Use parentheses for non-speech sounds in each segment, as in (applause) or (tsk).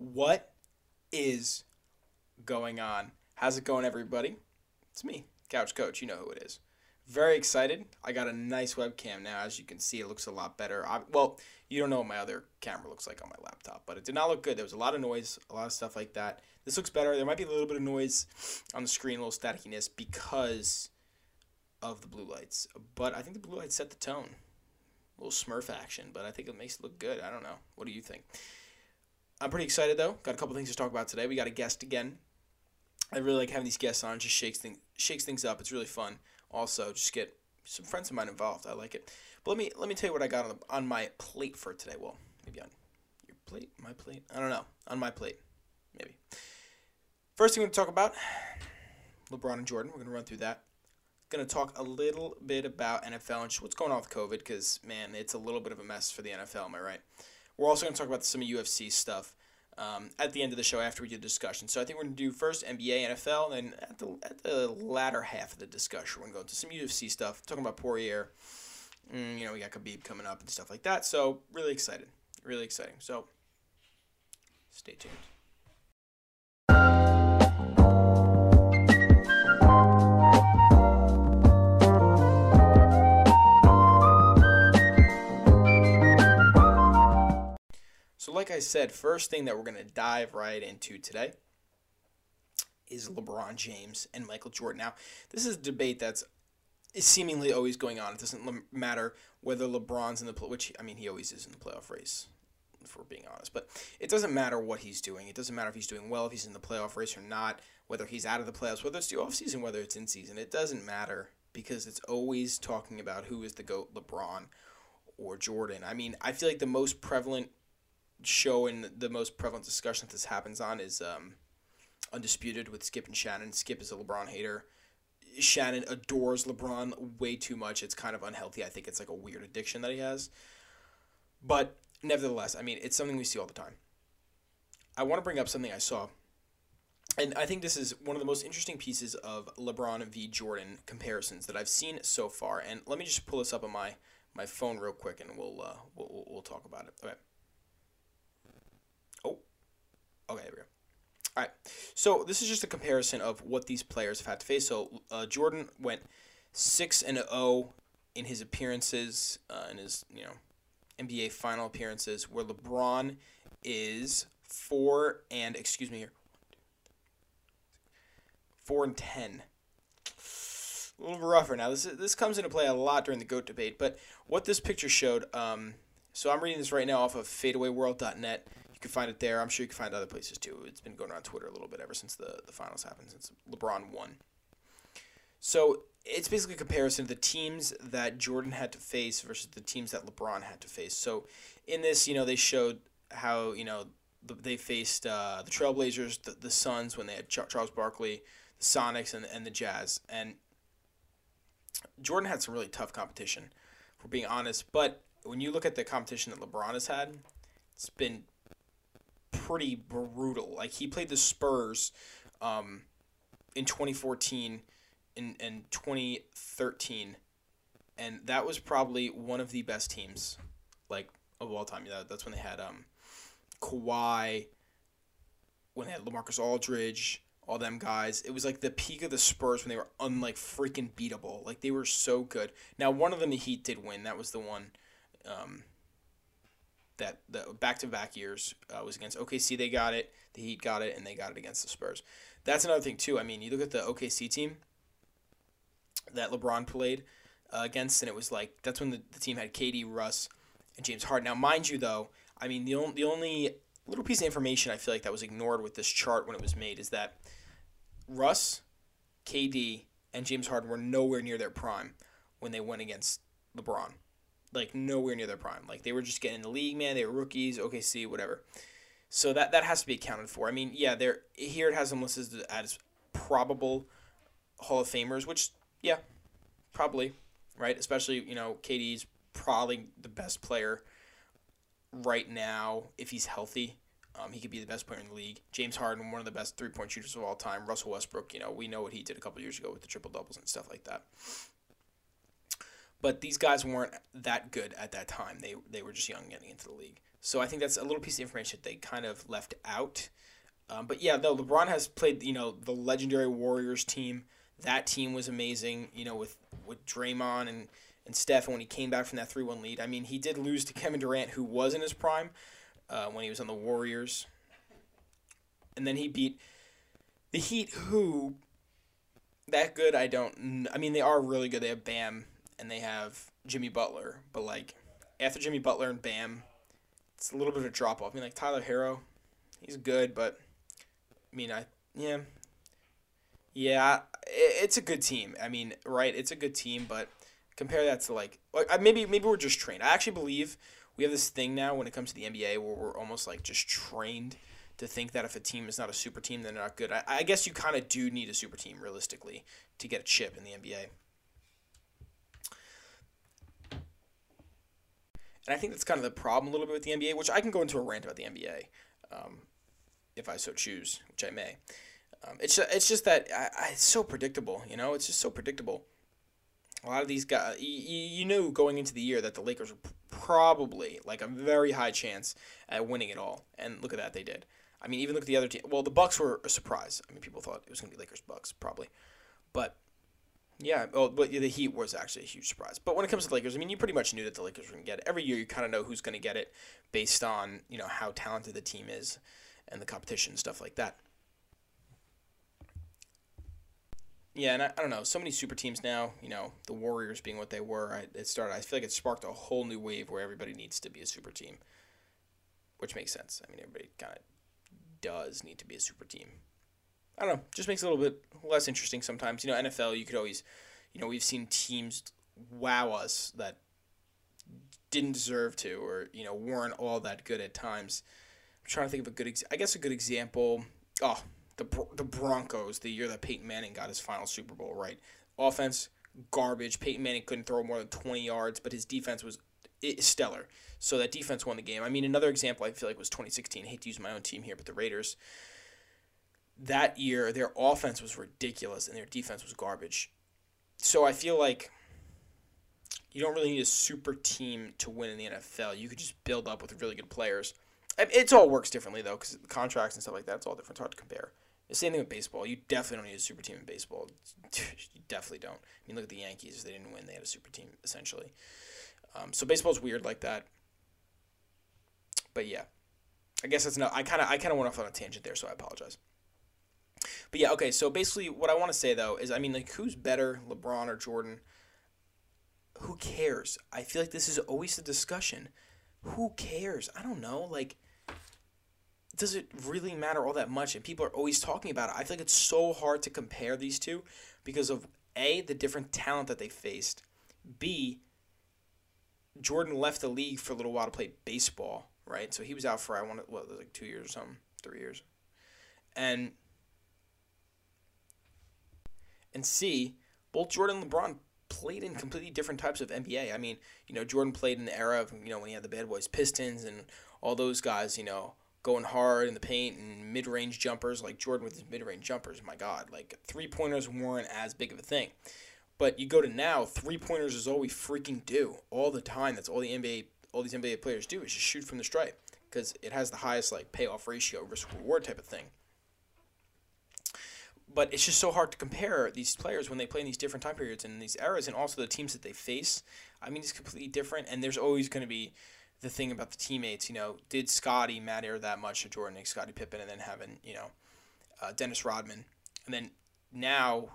What is going on? How's it going, everybody? It's me, Couch Coach. You know who it is. Very excited. I got a nice webcam now. As you can see, it looks a lot better. I, well, you don't know what my other camera looks like on my laptop, but it did not look good. There was a lot of noise, a lot of stuff like that. This looks better. There might be a little bit of noise on the screen, a little statickiness because of the blue lights. But I think the blue lights set the tone. A little Smurf action, but I think it makes it look good. I don't know. What do you think? I'm pretty excited though. Got a couple things to talk about today. We got a guest again. I really like having these guests on. It Just shakes things shakes things up. It's really fun. Also, just get some friends of mine involved. I like it. But let me let me tell you what I got on the, on my plate for today. Well, maybe on your plate, my plate. I don't know. On my plate, maybe. First thing we're to talk about LeBron and Jordan. We're going to run through that. Going to talk a little bit about NFL and what's going on with COVID because man, it's a little bit of a mess for the NFL. Am I right? We're also going to talk about some UFC stuff um, at the end of the show after we do the discussion. So I think we're going to do first NBA, NFL, and at the at the latter half of the discussion, we're going to go into some UFC stuff, talking about Poirier. Mm, you know, we got Khabib coming up and stuff like that. So really excited, really exciting. So stay tuned. So, like I said, first thing that we're going to dive right into today is LeBron James and Michael Jordan. Now, this is a debate that's seemingly always going on. It doesn't matter whether LeBron's in the play, which I mean he always is in the playoff race, if we're being honest. But it doesn't matter what he's doing. It doesn't matter if he's doing well, if he's in the playoff race or not, whether he's out of the playoffs, whether it's the off season, whether it's in season. It doesn't matter because it's always talking about who is the goat, LeBron or Jordan. I mean, I feel like the most prevalent show and the most prevalent discussion that this happens on is um, Undisputed with Skip and Shannon. Skip is a LeBron hater. Shannon adores LeBron way too much. It's kind of unhealthy. I think it's like a weird addiction that he has. But nevertheless, I mean, it's something we see all the time. I want to bring up something I saw. And I think this is one of the most interesting pieces of LeBron v. Jordan comparisons that I've seen so far. And let me just pull this up on my, my phone real quick and we'll, uh, we'll, we'll talk about it. Okay. Okay, there we go. All right. So this is just a comparison of what these players have had to face. So uh, Jordan went six and zero oh in his appearances uh, in his you know NBA final appearances, where LeBron is four and excuse me here, four and ten. A little rougher now. This is, this comes into play a lot during the goat debate, but what this picture showed. Um, so I'm reading this right now off of FadeAwayWorld.net. You can find it there. I'm sure you can find other places too. It's been going around Twitter a little bit ever since the, the finals happened, since LeBron won. So it's basically a comparison of the teams that Jordan had to face versus the teams that LeBron had to face. So in this, you know, they showed how, you know, they faced uh, the Trailblazers, the, the Suns when they had Charles Barkley, the Sonics, and, and the Jazz. And Jordan had some really tough competition, for being honest. But when you look at the competition that LeBron has had, it's been pretty brutal. Like he played the Spurs um, in 2014 and, and 2013, and that was probably one of the best teams, like of all time. Yeah, that's when they had um, Kawhi, when they had LaMarcus Aldridge, all them guys. It was like the peak of the Spurs when they were unlike freaking beatable. Like they were so good. Now one of them the Heat did win. That was the one. Um, that the back to back years uh, was against OKC. They got it. The Heat got it, and they got it against the Spurs. That's another thing too. I mean, you look at the OKC team that LeBron played uh, against, and it was like that's when the, the team had KD, Russ, and James Harden. Now, mind you, though, I mean the only the only little piece of information I feel like that was ignored with this chart when it was made is that Russ, KD, and James Harden were nowhere near their prime when they went against LeBron like nowhere near their prime. Like they were just getting in the league, man. They were rookies, OKC, whatever. So that that has to be accounted for. I mean, yeah, there here it has them listed as probable Hall of Famers, which yeah, probably right. Especially you know KD's probably the best player right now if he's healthy. Um, he could be the best player in the league. James Harden, one of the best three point shooters of all time. Russell Westbrook, you know, we know what he did a couple years ago with the triple doubles and stuff like that. But these guys weren't that good at that time. They they were just young getting into the league. So I think that's a little piece of information that they kind of left out. Um, but yeah, though LeBron has played, you know, the legendary Warriors team. That team was amazing, you know, with with Draymond and and Steph. And when he came back from that three one lead, I mean, he did lose to Kevin Durant, who was in his prime uh, when he was on the Warriors. And then he beat the Heat, who that good. I don't. I mean, they are really good. They have Bam and they have Jimmy Butler, but like after Jimmy Butler and Bam, it's a little bit of a drop off. I mean, like Tyler Herro, he's good, but I mean, I yeah, yeah, it's a good team. I mean, right? It's a good team, but compare that to like maybe maybe we're just trained. I actually believe we have this thing now when it comes to the NBA where we're almost like just trained to think that if a team is not a super team, then they're not good. I, I guess you kind of do need a super team realistically to get a chip in the NBA. And I think that's kind of the problem a little bit with the NBA, which I can go into a rant about the NBA um, if I so choose, which I may. Um, it's it's just that I, I, it's so predictable, you know. It's just so predictable. A lot of these guys, you, you knew going into the year that the Lakers were probably like a very high chance at winning it all, and look at that, they did. I mean, even look at the other team. Well, the Bucks were a surprise. I mean, people thought it was going to be Lakers Bucks probably, but yeah, well, but the Heat was actually a huge surprise. But when it comes to the Lakers, I mean, you pretty much knew that the Lakers were going to get it. Every year, you kind of know who's going to get it based on you know how talented the team is and the competition stuff like that. Yeah, and I, I don't know. So many super teams now. You know, the Warriors being what they were. I, it started. I feel like it sparked a whole new wave where everybody needs to be a super team, which makes sense. I mean, everybody kind of does need to be a super team. I don't know, just makes it a little bit less interesting sometimes. You know, NFL, you could always, you know, we've seen teams wow us that didn't deserve to, or you know, weren't all that good at times. I'm trying to think of a good, ex- I guess a good example. Oh, the the Broncos, the year that Peyton Manning got his final Super Bowl, right? Offense garbage. Peyton Manning couldn't throw more than 20 yards, but his defense was stellar. So that defense won the game. I mean, another example I feel like was 2016. I hate to use my own team here, but the Raiders that year their offense was ridiculous and their defense was garbage. So I feel like you don't really need a super team to win in the NFL. You could just build up with really good players. It all works differently though, because contracts and stuff like that. It's all different. It's hard to compare. The same thing with baseball. You definitely don't need a super team in baseball. (laughs) You definitely don't. I mean, look at the Yankees. If they didn't win. They had a super team essentially. Um, so baseball's weird like that. But yeah, I guess that's not. I kind of I kind of went off on a tangent there, so I apologize. But yeah, okay. So basically, what I want to say though is, I mean, like, who's better, LeBron or Jordan? Who cares? I feel like this is always the discussion. Who cares? I don't know. Like, does it really matter all that much? And people are always talking about it. I feel like it's so hard to compare these two because of a the different talent that they faced. B Jordan left the league for a little while to play baseball, right? So he was out for I want to, what like two years or something, three years, and and C, both Jordan and LeBron played in completely different types of NBA. I mean, you know, Jordan played in the era of, you know, when he had the Bad Boys Pistons and all those guys, you know, going hard in the paint and mid range jumpers, like Jordan with his mid range jumpers. My God, like three pointers weren't as big of a thing. But you go to now, three pointers is all we freaking do all the time. That's all the NBA, all these NBA players do is just shoot from the stripe because it has the highest like payoff ratio, risk reward type of thing but it's just so hard to compare these players when they play in these different time periods and these eras, and also the teams that they face. I mean, it's completely different, and there's always going to be the thing about the teammates. You know, did Scottie matter that much to Jordan and Scottie Pippen, and then having you know uh, Dennis Rodman, and then now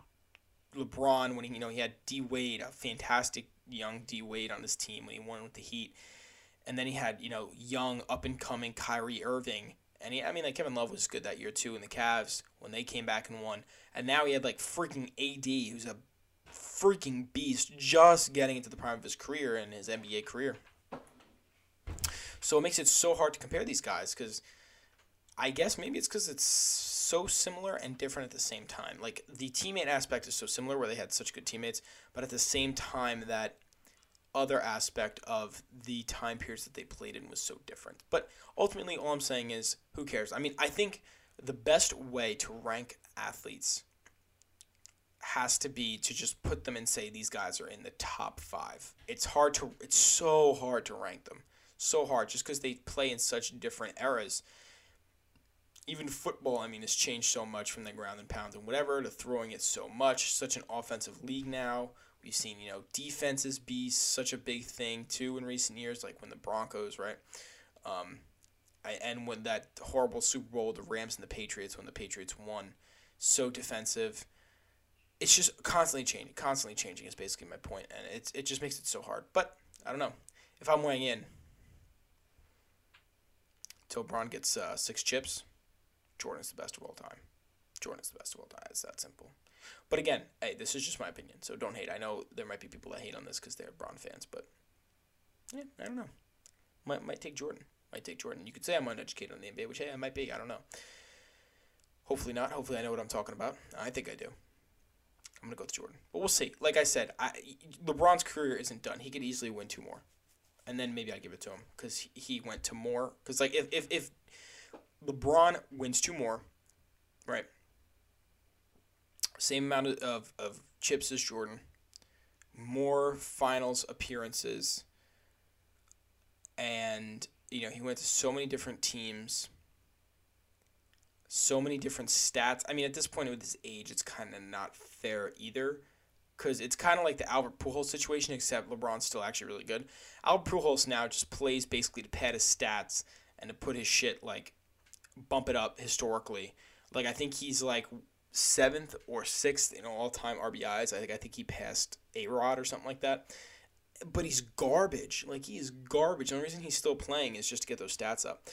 LeBron when he you know he had D Wade, a fantastic young D Wade on his team when he won with the Heat, and then he had you know young up and coming Kyrie Irving and he, I mean, like Kevin Love was good that year too in the Cavs when they came back and won. And now he had like freaking AD, who's a freaking beast, just getting into the prime of his career and his NBA career. So it makes it so hard to compare these guys because I guess maybe it's because it's so similar and different at the same time. Like the teammate aspect is so similar where they had such good teammates, but at the same time that other aspect of the time periods that they played in was so different. But ultimately, all I'm saying is, who cares? I mean, I think the best way to rank athletes has to be to just put them and say these guys are in the top five. It's hard to, it's so hard to rank them. so hard just because they play in such different eras. Even football, I mean, has changed so much from the ground and pound and whatever to throwing it so much. Such an offensive league now. We've seen, you know, defenses be such a big thing too in recent years, like when the Broncos, right? Um, I, and when that horrible Super Bowl the Rams and the Patriots, when the Patriots won, so defensive. It's just constantly changing. Constantly changing is basically my point, and it's it just makes it so hard. But I don't know if I'm weighing in. Till Bron gets uh, six chips, Jordan's the best of all time. Jordan's the best of all time. It's that simple. But again, hey, this is just my opinion, so don't hate. I know there might be people that hate on this because they're Bron fans, but yeah, I don't know. Might might take Jordan. Might take Jordan. You could say I'm uneducated on the NBA, which hey, I might be. I don't know. Hopefully not. Hopefully I know what I'm talking about. I think I do. I'm gonna go with Jordan, but we'll see. Like I said, I, LeBron's career isn't done. He could easily win two more, and then maybe I give it to him because he went to more. Because like if if if LeBron wins two more, right? Same amount of, of, chips as Jordan, more finals appearances, and you know he went to so many different teams so many different stats. I mean, at this point with his age, it's kind of not fair either, because it's kind of like the Albert Pujols situation, except LeBron's still actually really good. Albert Pujols now just plays basically to pad his stats and to put his shit like bump it up historically. Like I think he's like seventh or sixth in all time RBIs. I think I think he passed A Rod or something like that. But he's garbage. Like he is garbage. The only reason he's still playing is just to get those stats up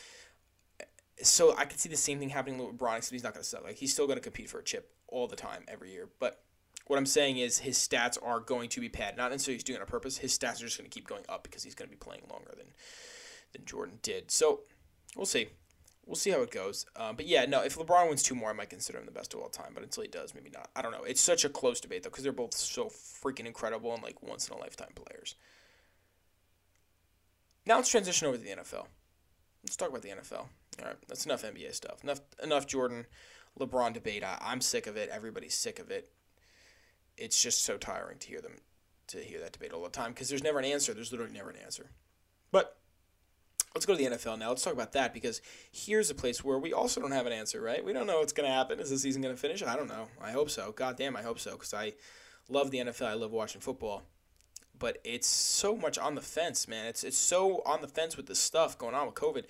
so I could see the same thing happening with LeBron, except he's not going to suck. Like he's still going to compete for a chip all the time, every year. But what I'm saying is his stats are going to be padded. Not necessarily he's doing it on purpose. His stats are just going to keep going up because he's going to be playing longer than than Jordan did. So we'll see. We'll see how it goes. Uh, but yeah, no, if LeBron wins two more, I might consider him the best of all time. But until he does, maybe not. I don't know. It's such a close debate though because they're both so freaking incredible and like once in a lifetime players. Now let's transition over to the NFL. Let's talk about the NFL. All right, that's enough NBA stuff. Enough, enough Jordan, LeBron debate. I, I'm sick of it. Everybody's sick of it. It's just so tiring to hear them, to hear that debate all the time because there's never an answer. There's literally never an answer. But let's go to the NFL now. Let's talk about that because here's a place where we also don't have an answer, right? We don't know what's going to happen. Is the season going to finish? I don't know. I hope so. God damn, I hope so because I love the NFL. I love watching football. But it's so much on the fence, man. It's it's so on the fence with the stuff going on with COVID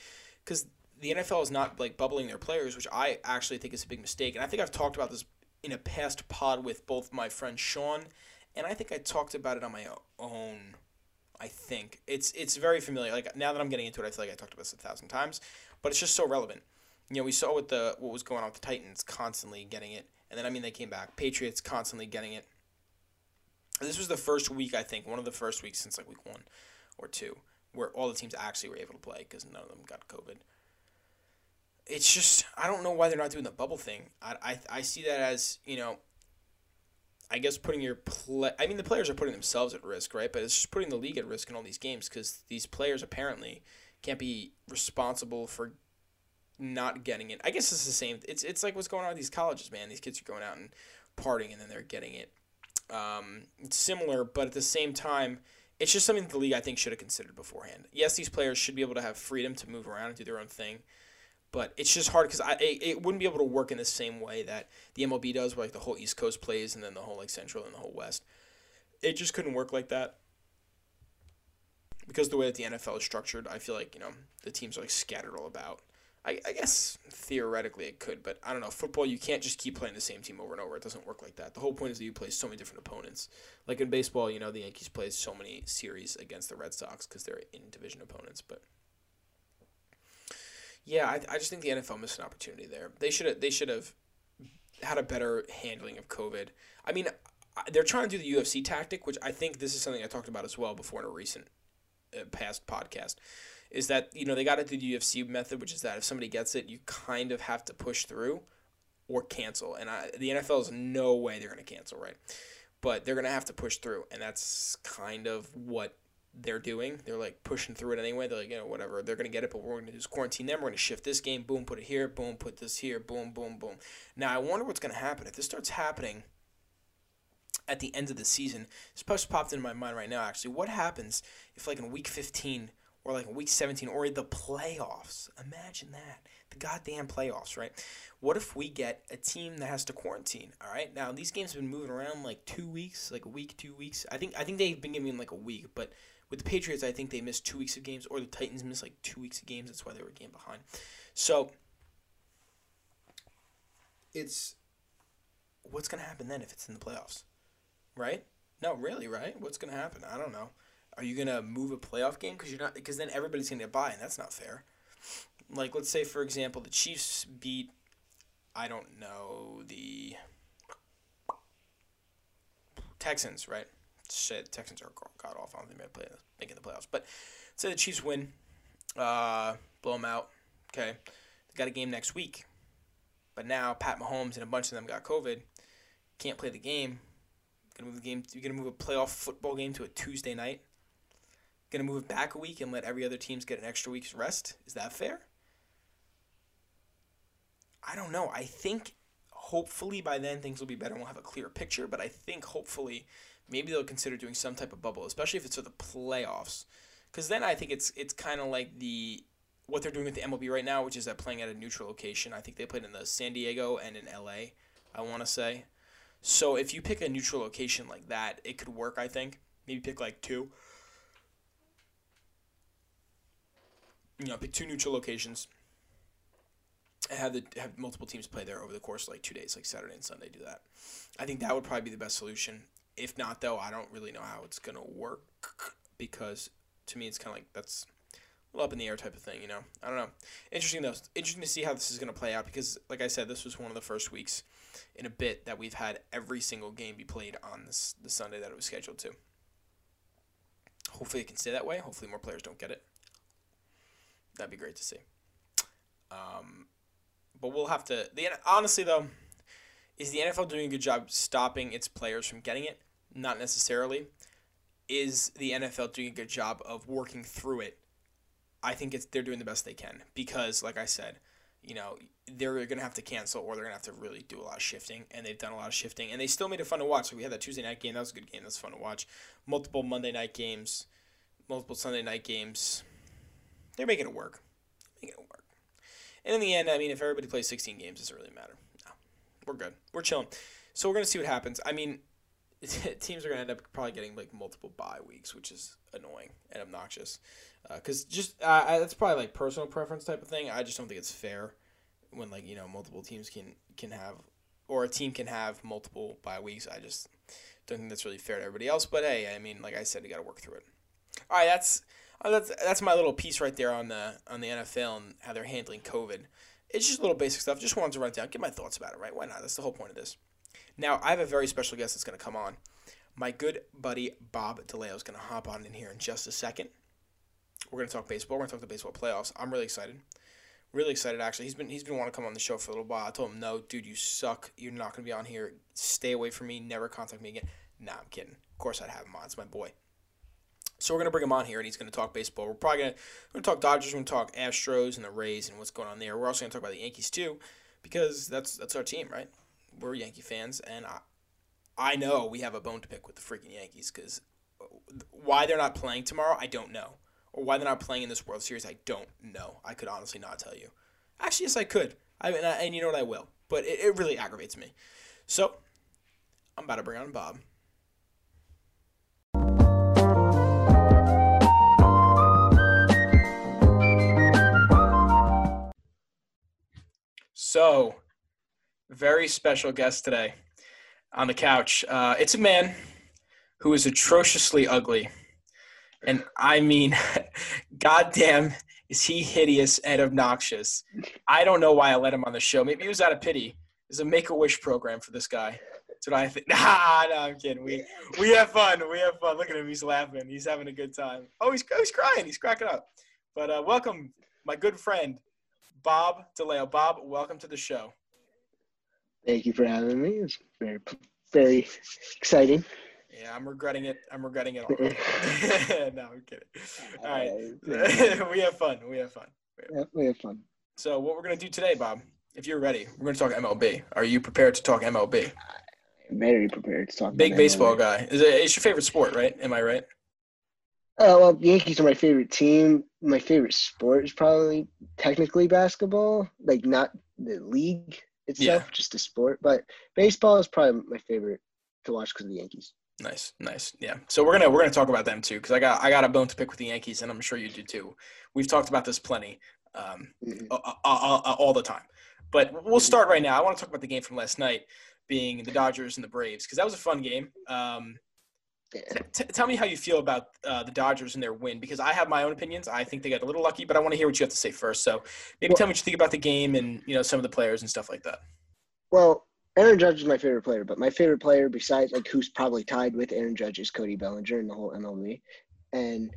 because the NFL is not like bubbling their players, which I actually think is a big mistake. And I think I've talked about this in a past pod with both my friend Sean, and I think I talked about it on my own. I think it's it's very familiar. Like now that I'm getting into it, I feel like I talked about this a thousand times, but it's just so relevant. You know, we saw with the what was going on with the Titans constantly getting it, and then I mean they came back. Patriots constantly getting it. This was the first week I think, one of the first weeks since like week one or two, where all the teams actually were able to play because none of them got COVID it's just I don't know why they're not doing the bubble thing. I, I, I see that as you know. I guess putting your play. I mean, the players are putting themselves at risk, right? But it's just putting the league at risk in all these games because these players apparently can't be responsible for not getting it. I guess it's the same. It's it's like what's going on with these colleges, man. These kids are going out and partying, and then they're getting it. Um, it's similar, but at the same time, it's just something the league I think should have considered beforehand. Yes, these players should be able to have freedom to move around and do their own thing but it's just hard because I it, it, wouldn't be able to work in the same way that the MLB does, where like the whole East Coast plays and then the whole like Central and the whole West. It just couldn't work like that because the way that the NFL is structured, I feel like you know the teams are like scattered all about. I, I guess theoretically it could, but I don't know. Football, you can't just keep playing the same team over and over. It doesn't work like that. The whole point is that you play so many different opponents. Like in baseball, you know, the Yankees play so many series against the Red Sox because they're in division opponents, but yeah, I, I just think the NFL missed an opportunity there. They should have they should have had a better handling of COVID. I mean, they're trying to do the UFC tactic, which I think this is something I talked about as well before in a recent uh, past podcast. Is that you know they got into the UFC method, which is that if somebody gets it, you kind of have to push through or cancel. And I, the NFL is no way they're going to cancel, right? But they're going to have to push through, and that's kind of what they're doing. They're like pushing through it anyway. They're like, you know, whatever. They're gonna get it, but we're gonna just quarantine them. We're gonna shift this game. Boom, put it here. Boom, put this here. Boom, boom, boom. Now I wonder what's gonna happen if this starts happening at the end of the season. This post popped into my mind right now. Actually, what happens if like in week fifteen, or like week 17 or the playoffs. Imagine that. The goddamn playoffs, right? What if we get a team that has to quarantine? All right. Now these games have been moving around like two weeks, like a week, two weeks. I think I think they've been giving like a week, but with the Patriots, I think they missed two weeks of games, or the Titans missed like two weeks of games. That's why they were a game behind. So it's what's gonna happen then if it's in the playoffs, right? No, really, right? What's gonna happen? I don't know. Are you gonna move a playoff game because you're not? Because then everybody's gonna get by, and that's not fair. Like, let's say for example, the Chiefs beat, I don't know, the Texans, right? Shit, Texans are god off. I don't think they play making the playoffs. But say the Chiefs win, uh, blow them out. Okay, they got a game next week, but now Pat Mahomes and a bunch of them got COVID, can't play the game. Gonna move the game. You're gonna move a playoff football game to a Tuesday night. Gonna move it back a week and let every other teams get an extra week's rest. Is that fair? I don't know. I think hopefully by then things will be better and we'll have a clearer picture. But I think hopefully maybe they'll consider doing some type of bubble, especially if it's for the playoffs. Because then I think it's it's kind of like the what they're doing with the MLB right now, which is that playing at a neutral location. I think they played in the San Diego and in LA. I want to say. So if you pick a neutral location like that, it could work. I think maybe pick like two. You know, pick two neutral locations And have the have multiple teams play there over the course of like two days, like Saturday and Sunday. Do that. I think that would probably be the best solution. If not, though, I don't really know how it's gonna work because to me, it's kind of like that's a little up in the air type of thing. You know, I don't know. Interesting though. Interesting to see how this is gonna play out because, like I said, this was one of the first weeks in a bit that we've had every single game be played on this the Sunday that it was scheduled to. Hopefully, it can stay that way. Hopefully, more players don't get it. That'd be great to see. Um, but we'll have to. The honestly though, is the NFL doing a good job stopping its players from getting it? Not necessarily. Is the NFL doing a good job of working through it? I think it's they're doing the best they can because, like I said, you know they're gonna have to cancel or they're gonna have to really do a lot of shifting, and they've done a lot of shifting, and they still made it fun to watch. So we had that Tuesday night game, that was a good game, that's fun to watch. Multiple Monday night games, multiple Sunday night games. They're making it work. Making it work. And in the end, I mean, if everybody plays 16 games, it doesn't really matter. We're good. We're chilling. So we're gonna see what happens. I mean, (laughs) teams are gonna end up probably getting like multiple bye weeks, which is annoying and obnoxious. Because uh, just uh, that's probably like personal preference type of thing. I just don't think it's fair when like you know multiple teams can can have or a team can have multiple bye weeks. I just don't think that's really fair to everybody else. But hey, I mean, like I said, you got to work through it. All right, that's Oh, that's that's my little piece right there on the on the NFL and how they're handling COVID. It's just little basic stuff. Just wanted to write down, get my thoughts about it. Right? Why not? That's the whole point of this. Now I have a very special guest that's going to come on. My good buddy Bob DiLeo is going to hop on in here in just a second. We're going to talk baseball. We're going to talk the baseball playoffs. I'm really excited. Really excited actually. He's been he's been wanting to come on the show for a little while. I told him, "No, dude, you suck. You're not going to be on here. Stay away from me. Never contact me again." Nah, I'm kidding. Of course I'd have him on. It's my boy. So we're gonna bring him on here, and he's gonna talk baseball. We're probably gonna, we're gonna talk Dodgers. We're gonna talk Astros and the Rays and what's going on there. We're also gonna talk about the Yankees too, because that's that's our team, right? We're Yankee fans, and I, I know we have a bone to pick with the freaking Yankees because uh, why they're not playing tomorrow, I don't know, or why they're not playing in this World Series, I don't know. I could honestly not tell you. Actually, yes, I could. I and, I, and you know what, I will. But it, it really aggravates me. So I'm about to bring on Bob. So, very special guest today on the couch. Uh, it's a man who is atrociously ugly. And I mean, (laughs) goddamn, is he hideous and obnoxious. I don't know why I let him on the show. Maybe it was out of pity. There's a make a wish program for this guy. That's what I think. (laughs) Nah, no, I'm kidding. We we have fun. We have fun. Look at him. He's laughing. He's having a good time. Oh, he's, he's crying. He's cracking up. But uh, welcome, my good friend, Bob DiLeo. Bob, welcome to the show. Thank you for having me. It's very, very exciting. Yeah, I'm regretting it. I'm regretting it all. (laughs) (laughs) no, I'm kidding. All right, (laughs) we have fun. We have fun. We have, yeah, we have fun. So, what we're gonna do today, Bob? If you're ready, we're gonna talk MLB. Are you prepared to talk MLB? I'm very prepared to talk. Big baseball MLB. guy. Is it? It's your favorite sport, right? Am I right? Oh well, Yankees are my favorite team. My favorite sport is probably technically basketball, like not the league itself, just the sport. But baseball is probably my favorite to watch because of the Yankees. Nice, nice, yeah. So we're gonna we're gonna talk about them too because I got I got a bone to pick with the Yankees, and I'm sure you do too. We've talked about this plenty, um, Mhm. all, all, all the time. But we'll start right now. I want to talk about the game from last night, being the Dodgers and the Braves, because that was a fun game. Um, Yeah. T- tell me how you feel about uh, the Dodgers and their win, because I have my own opinions. I think they got a little lucky, but I want to hear what you have to say first. So maybe Well- tell me what you think about the game and you know some of the players and stuff like that. Well, Aaron Judge is my favorite player, but my favorite player besides like who's probably tied with Aaron Judge is Cody Bellinger in the whole MLB. And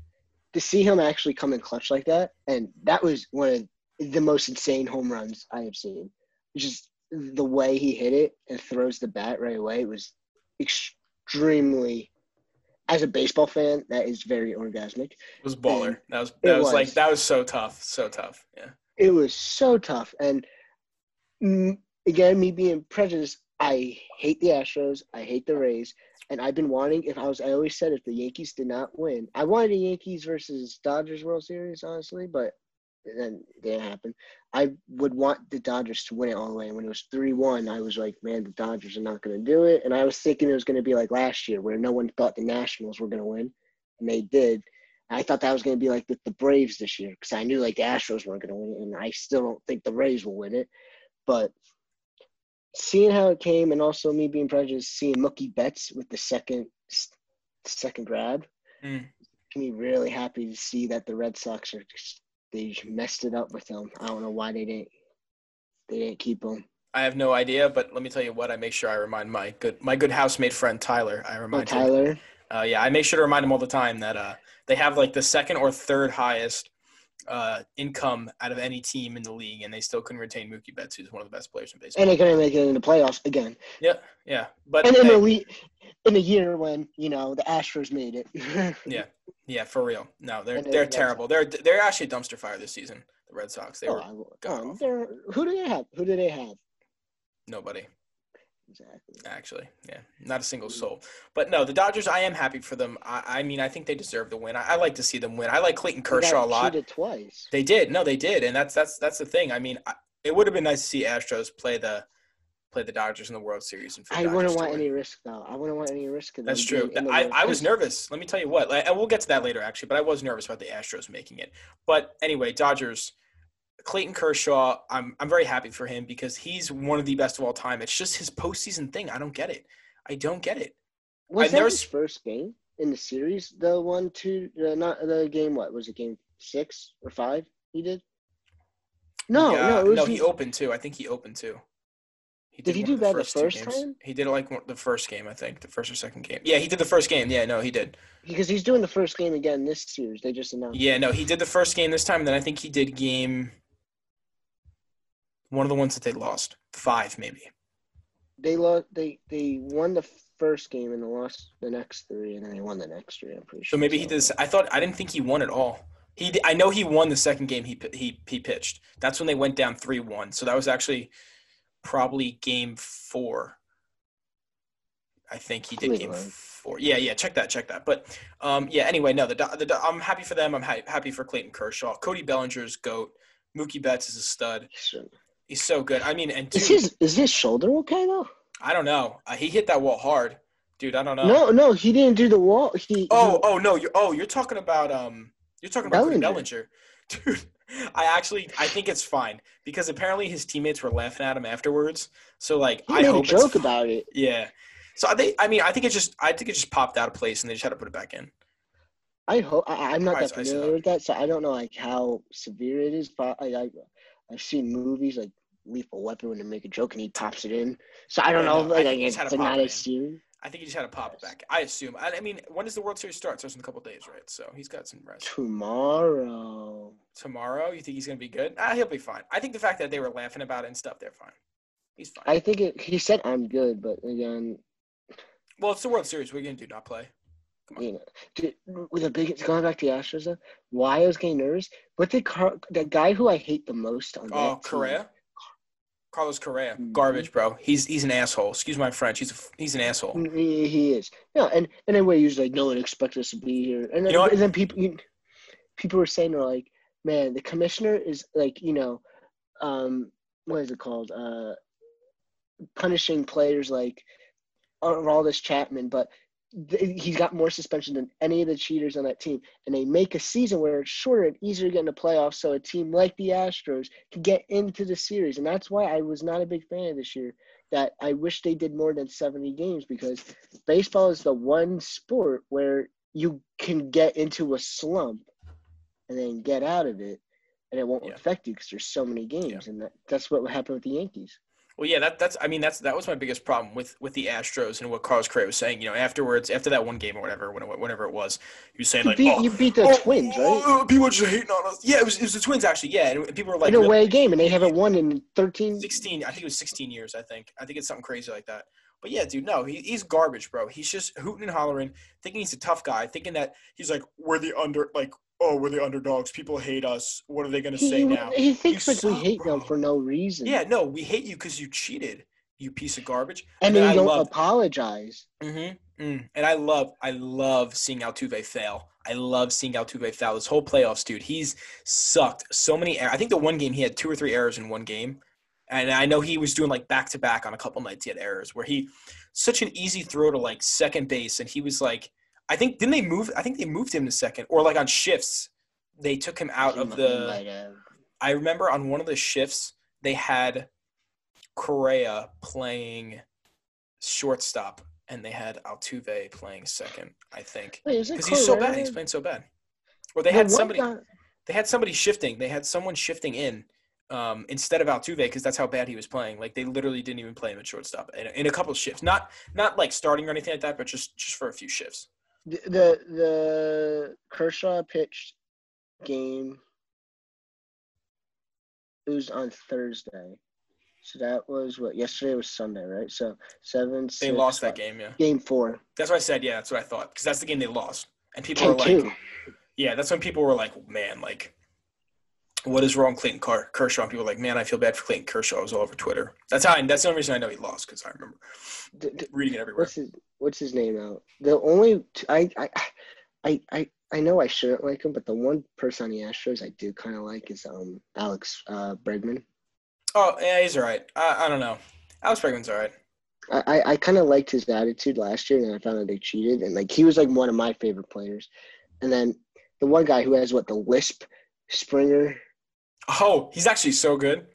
to see him actually come in clutch like that, and that was one of the most insane home runs I have seen. Just the way he hit it and throws the bat right away was extremely as a baseball fan, that is very orgasmic. It was baller. And That was that was, like that was so tough, so tough. Yeah. It was so tough. And again, me being prejudiced, I hate the Astros. I hate the Rays. And I've been wanting, if I was, I always said if the Yankees did not win, I wanted the Yankees versus Dodgers World Series, honestly, but then it didn't happen. I would want the Dodgers to win it all the way. And when it was 3 1, I was like, man, the Dodgers are not going to do it. And I was thinking it was going to be like last year where no one thought the Nationals were going to win. And they did. I thought that was going to be like with the Braves this year because I knew like the Astros weren't going to win it, and I still don't think the Rays will win it. But seeing how it came, and also me being prejudiced, seeing Mookie Betts with the second second grab, Mm. made me really happy to see that the Red Sox are just, they messed it up with him. I don't know why they didn't they didn't keep him. I have no idea, but let me tell you what. I make sure I remind my good my good housemate friend Tyler. I Oh, remind him. Tyler, Uh, yeah, I make sure to remind him all the time that uh, they have like the second or third highest uh, income out of any team in the league, and they still couldn't retain Mookie Betts, who's one of the best players in baseball. and they couldn't make it in the playoffs again. yeah, yeah, but And in hey, a we in a year when you know the Astros made it. (laughs) Yeah. Yeah, for real. No, they're And they're terrible. They're they're actually a dumpster fire this season. The Red Sox. They Oh, were I oh, they're- who do they have? Who do they have? nobody. Exactly. actually. Yeah, not a single mm. soul. But no, the Dodgers. I am happy for them. I, I mean, I think they deserve the win. I, I like to see them win. I like Clayton Kershaw a lot. twice. They did. No, they did, and that's that's that's the thing. I mean, I, it would have been nice to see Astros play the play the Dodgers in the World Series. And I Dodgers wouldn't want any risk though. I wouldn't want any risk. Of That's true. in the I, I was nervous. Let me tell you what. Like, and we'll get to that later, actually. But I was nervous about the Astros making it. But anyway, Dodgers. Clayton Kershaw, I'm I'm very happy for him because he's one of the best of all time. It's just his postseason thing. I don't get it. I don't get it. Was I've that never his first game in the series? The one, two, uh, not the game. What was it? Game six or five? He did. No, Yeah, no, it was no. his- He opened too. I think he opened too. He Did he do of the bad the first time? He did it like one- the first game, I think, the first or second game. Yeah, he did the first game. Yeah, no, he did. because he's doing the first game again this series. They just announced. Yeah, no, he did the first game this time. And then I think he did game one of the ones that they lost, five maybe. They lost. They they won the first game and they lost the next three, and then they won the next three. I'm pretty sure. So maybe he did. this- I thought I didn't think he won at all. He I know he won the second game he he he pitched. That's when they went down three one. So that was actually probably game four. I think he did game four. Yeah, yeah. Check that. Check that. But um, yeah. Anyway, no. The, the I'm happy for them. I'm ha- happy for Clayton Kershaw. Cody Bellinger's goat. Mookie Betts is a stud. So- He's so good. I mean, and Is his is his shoulder okay though? I don't know. Uh, he hit that wall hard, dude. I don't know. No, no, he didn't do the wall. He Oh, he- oh no, you're oh you're talking about um you're talking about Cody Bellinger. Bellinger. Dude, I actually I think it's fine because apparently his teammates were laughing at him afterwards. So like he I made a joke about it. Yeah. So I think I mean I think it just I think it just popped out of place and they just had to put it back in. I hope I, I'm not that familiar with that, so I don't know like how severe it is. But I, I I've seen movies like Lethal Weapon when they make a joke and he pops it in. So I don't Yeah, know no, if I like, it's just had to not as serious. I think he just had to pop it back. I assume. I, I mean, when does the World Series start? It starts in a couple days, right? So he's got some rest. Tomorrow. Tomorrow, you think he's gonna be good? Ah, he'll be fine. I think the fact that they were laughing about it and stuff, they're fine. He's fine. I think it, he said I'm good, but again, well, it's the World Series. What are you gonna do? Not play? Come on. you know, dude, with the big going back to the Astros, though, why I was getting nervous. But the car, the guy who I hate the most on Oh, that team, Correa. Carlos Correa, Mhm. garbage, bro. He's he's an asshole. Excuse my French. He's a, he's an asshole. He, he is. Yeah, and and then he's like, no one expects us to be here. And then, You know and then people you, people were saying they're like, man, the commissioner is like, you know, um, what is it called? Uh, punishing players like Aroldis Chapman, but th- he's got more suspension than any of the cheaters on that team. And they make a season where it's shorter and easier to get into the playoffs, so a team like the Astros can get into the series. And that's why I was not a big fan of this year. That I wish they did more than 70 games because baseball is the one sport where you can get into a slump and then get out of it, and it won't Yeah. affect you because there's so many games, and that, that's what happened with the Yankees. Well, yeah, that that's I mean that's that was my biggest problem with with the Astros and what Carlos Correa was saying. You know, afterwards, after that one game or whatever, whenever it was, he was saying You like, beat, oh, you beat the oh, Twins, oh, right? oh, oh, people just hating on us. Yeah, it was, it was the Twins actually. Yeah, and people were like, in a away game, and they haven't won in 13. 16 i think it was 16 years i think i think it's something crazy like that but yeah dude no he, he's garbage bro he's just hooting and hollering thinking he's a tough guy thinking that he's like we're the under like oh we're the underdogs people hate us what are they going to say He, now he thinks You like we hate them for no reason. yeah no we hate you because you cheated you piece of garbage and then then you don't loved- apologize. Mm-hmm. Mm. And I love, I love seeing Altuve fail. I love seeing Altuve fail. This whole playoffs, dude, he's sucked so many. er- I think the one game he had two or three errors in one game, and I know he was doing like back to back on a couple nights. He had errors where he such an easy throw to like second base, and he was like, I think didn't they move? I think they moved him to second, or like on shifts, they took him out He of the. he might have. I remember on one of the shifts they had Correa playing shortstop, and they had Altuve playing second. I think Wait, is it because he's so bad. He's playing so bad. Or they The had somebody. guy- They had somebody shifting. They had someone shifting in um, instead of Altuve because that's how bad he was playing. Like they literally didn't even play him at shortstop in, in a couple shifts. Not not like starting or anything like that, but just just for a few shifts. The, the the Kershaw pitched game. It was on Thursday, so that was what yesterday was Sunday, right? So seven. They six, lost that game. Yeah, Game four. that's what I said. Yeah, that's what I thought because that's the game they lost. And people were like, two. Yeah, that's when people were like, man, like, what is wrong, with Clayton Car- Kershaw? And people were like, man, I feel bad for Clayton Kershaw. It was all over Twitter. That's how. I, that's the only reason I know he lost because I remember reading it everywhere. What's his What's his name out? The only t- I I I I I know I shouldn't like him, but the one person on the Astros I do kind of like is um Alex uh, Bregman. Oh, yeah, he's all right. I, I don't know. Alex Bregman's all right. I, I, I kind of liked his attitude last year, and I found out they cheated, and like he was like one of my favorite players. And then the one guy who has what the lisp, Springer, Oh, he's actually so good.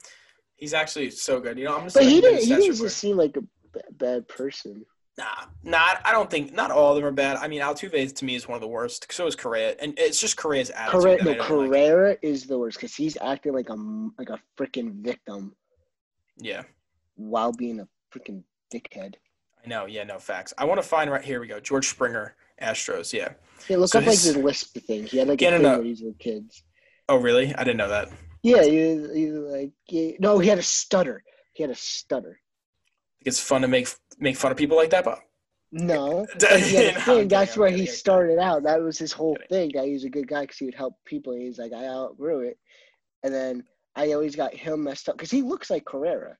He's actually so good. You know, I'm just. but he didn't he didn't just seem like a b- bad person. Nah, nah. I don't think not all of them are bad. I mean, Altuve to me is one of the worst. So is Correa, and it's just Correa's attitude. That no, don't like. Is the worst because he's acting like a like a freaking victim Yeah, while being a freaking dickhead. I know. Yeah, no facts. I want to find right here. We go. George Springer, Astros. Yeah. Yeah, look So up like his- the lisp thing. He had like Yeah, a no, thing no. where he's with kids. Oh, really? I didn't know that. Yeah, he, he like no, he had a stutter. He had a stutter. It's fun to make make fun of people like that, Bob. No, No, (laughs) but he had a I'm thing. kidding, That's where he started out. That was his whole thing. That he was a good guy because he would help people. He's like, I outgrew it, and then I always got him messed up because he looks like Correa.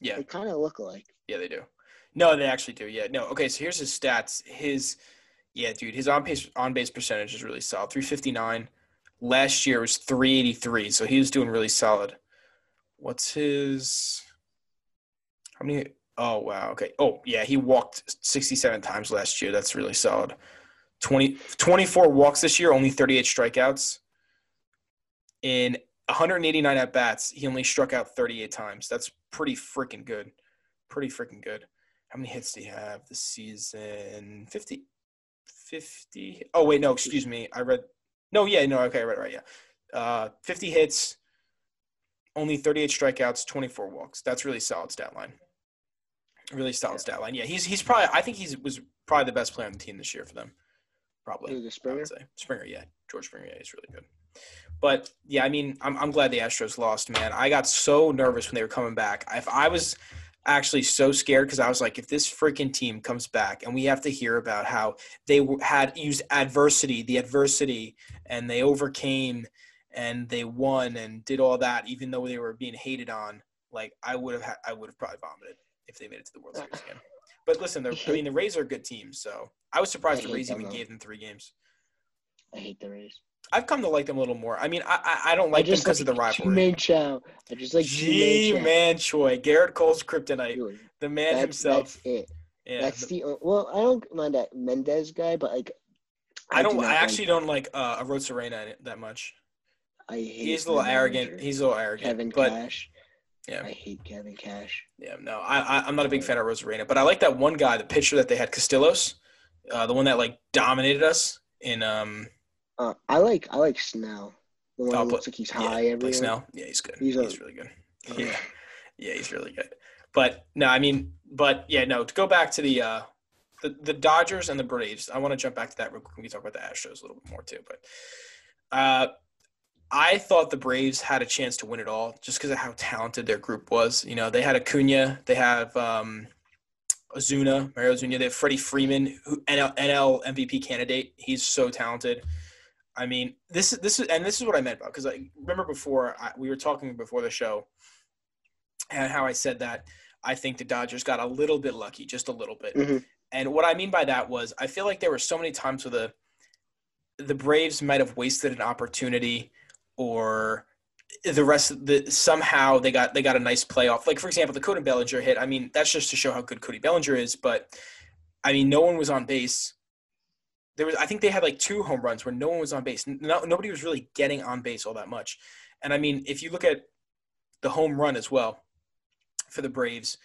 Yeah. They kind of look alike. Yeah, they do. No, they actually do. Yeah. No. Okay. So here's his stats. His, yeah, dude. His on base on base percentage is really solid. Three fifty nine. Last year was three eighty three. So he was doing really solid. What's his? How many? Oh wow. Okay. Oh yeah, he walked sixty seven times last year. That's really solid. 20, 24 walks this year, only thirty eight strikeouts. In 189 at bats, he only struck out 38 times. That's pretty freaking good. Pretty freaking good. How many hits do you have this season? 50? 50? Oh, wait, no, excuse me. I read. No, yeah, no, okay, right, right, yeah. Uh, 50 hits, only 38 strikeouts, 24 walks. That's really solid stat line. Really solid stat line. Yeah, he's he's probably. I think he's was probably the best player on the team this year for them. Probably. The Springer? Springer, yeah, George Springer, yeah, he's really good. But yeah, I mean, I'm I'm glad the Astros lost, man. I got so nervous when they were coming back. If I was actually so scared because I was like, if this freaking team comes back and we have to hear about how they had used adversity, the adversity, and they overcame and they won and did all that, even though they were being hated on. like I would have had, I would have probably vomited if they made it to the World Series again. But listen, I mean, the Rays are a good team, so I was surprised I the Rays even though. gave them three games. I hate the Rays. I've come to like them a little more. I mean, I I, I don't like I them because of the like rivalry. Ji-Man Choi. I just like Ji-Man Choi, Gerrit Cole's kryptonite, Dude, the man that's, himself. That's it. yeah, that's the- well. I don't mind that Mendez guy, but like I don't. do I actually like, don't like uh, Arozarena that much. I hate. He's a little arrogant. manager, He's a little arrogant. Kevin but Cash. yeah, I hate Kevin Cash. yeah, no, I, I I'm not a big fan of Arozarena, but I like that one guy, the pitcher that they had, Castillos, uh, the one that like dominated us in um. Uh, I like I like Snell. The one Oh, who looks like he's yeah, high every. Snell. Yeah, he's good. He's He's, a- really good. Uh, Yeah, (laughs) yeah, he's really good. But no, I mean, but yeah, no. To go back to the uh, the the Dodgers and the Braves, I want to jump back to that real quick. We can talk about the Astros a little bit more too. But uh, I thought the Braves had a chance to win it all just because of how talented their group was. You know, they had Acuna, they have um, Ozuna, Mario Ozuna, they have Freddie Freeman, who NL, NL MVP candidate. He's so talented. I mean, this is this is and this is what I meant about because I remember before I, we were talking before the show, and how I said that I think the Dodgers got a little bit lucky, just a little bit. Mhm. And what I mean by that was I feel like there were so many times where the the Braves might have wasted an opportunity, or the rest of the somehow they got they got a nice playoff. Like for example, the Cody Bellinger hit. I mean, that's just to show how good Cody Bellinger is. But I mean, no one was on base. There was, I think they had like two home runs where no one was on base. No, nobody was really getting on base all that much. And I mean, if you look at the home run as well for the Braves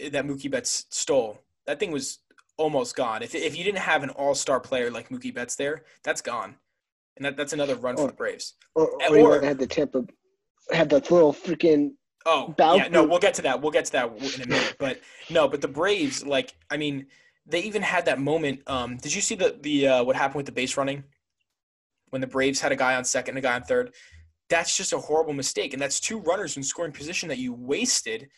eh, that Mookie Betts stole, that thing was almost gone. If, if you didn't have an all star player like Mookie Betts there, that's gone. And that, that's another run for the Braves. Or, or, or- had the Tampa had that little freaking Oh, yeah, no, we'll get to that. We'll get to that in a minute. But no, but the Braves, like, I mean, they even had that moment. Um, did you see the the uh, what happened with the base running when the Braves had a guy on second and a guy on third? That's just a horrible mistake, and that's two runners in scoring position that you wasted.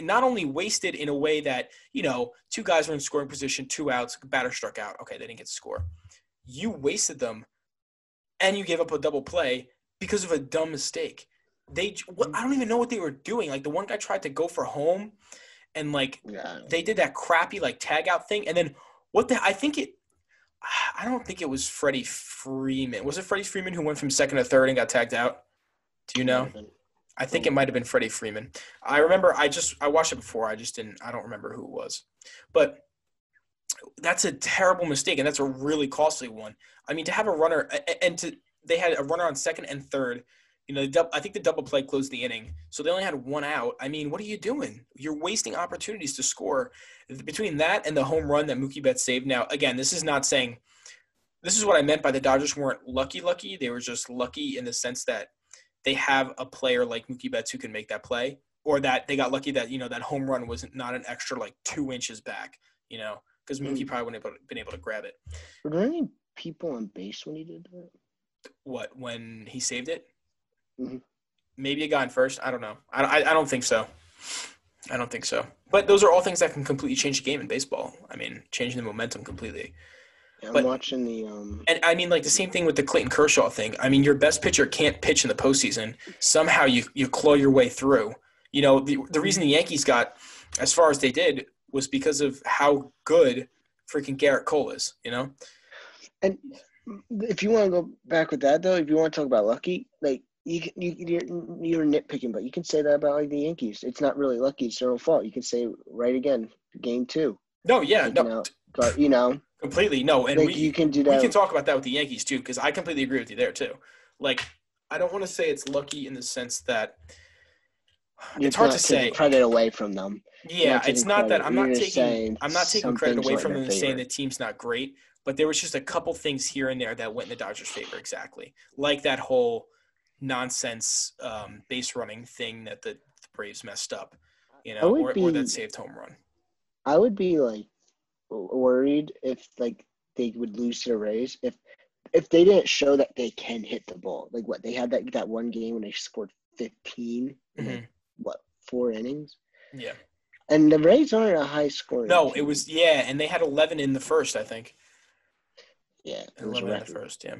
Not only wasted in a way that you know two guys were in scoring position, two outs, batter struck out. Okay, they didn't get to score. You wasted them, and you gave up a double play because of a dumb mistake they what, I don't even know what they were doing. Like the one guy tried to go for home, and like yeah. they did that crappy like tag out thing, and then what the I think it. I don't think it was Freddie Freeman. Was it Freddie Freeman who went from second to third and got tagged out? Do you know? I think it might have been Freddie Freeman. I remember I just I watched it before. I just didn't I don't remember who it was. But that's a terrible mistake and that's a really costly one. I mean to have a runner and to they had a runner on second and third. You know, dub, I think the double play closed the inning. So they only had one out. I mean, what are you doing? You're wasting opportunities to score. Between that and the home run that Mookie Betts saved. Now, again, this is not saying this is what I meant by the Dodgers weren't lucky lucky. They were just lucky in the sense that they have a player like Mookie Betts who can make that play, or that they got lucky that you know that home run was not an extra like two inches back, you know, because Mookie mm. probably wouldn't have been able to grab it. Were there any people on base when he did that? What when he saved it? Mhm. Maybe a guy in first. I don't know. I, I, I don't think so. I don't think so. But those are all things that can completely change the game in baseball. I mean, changing the momentum completely. Yeah, I'm But- watching the um. And I mean, like the same thing with the Clayton Kershaw thing. I mean, your best pitcher can't pitch in the postseason. Somehow you you claw your way through. You know, the the reason the Yankees got as far as they did was because of how good freaking Gerrit Cole is. You know, And if you want to go back with that though, if you want to talk about lucky, like you you you're, you're nitpicking, but you can say that about like the Yankees. It's not really lucky; it's their own fault. You can say right again, game two. no, yeah, taking no, out, but you know, completely no. And like we you can do we can talk about that with the Yankees too, because I completely agree with you there too. Like, I don't want to say it's lucky in the sense that it's hard to taking say. credit away from them. Yeah, not it's taking not that. I'm You're not taking I'm not taking credit away from them and saying the team's not great, but there was just a couple things here and there that went in the Dodgers' favor exactly. Like that whole nonsense um, base running thing that the Braves messed up, you know, or, or that saved home run. I would be like worried if like they would lose to the Rays if if they didn't show that they can hit the ball. Like what they had that that one game when they scored 15 in Mhm. like, what four innings. Yeah. And the Rays aren't a high scoring. No, it was yeah, and they had 11 in the first, I think. yeah, 11 in the first, yeah.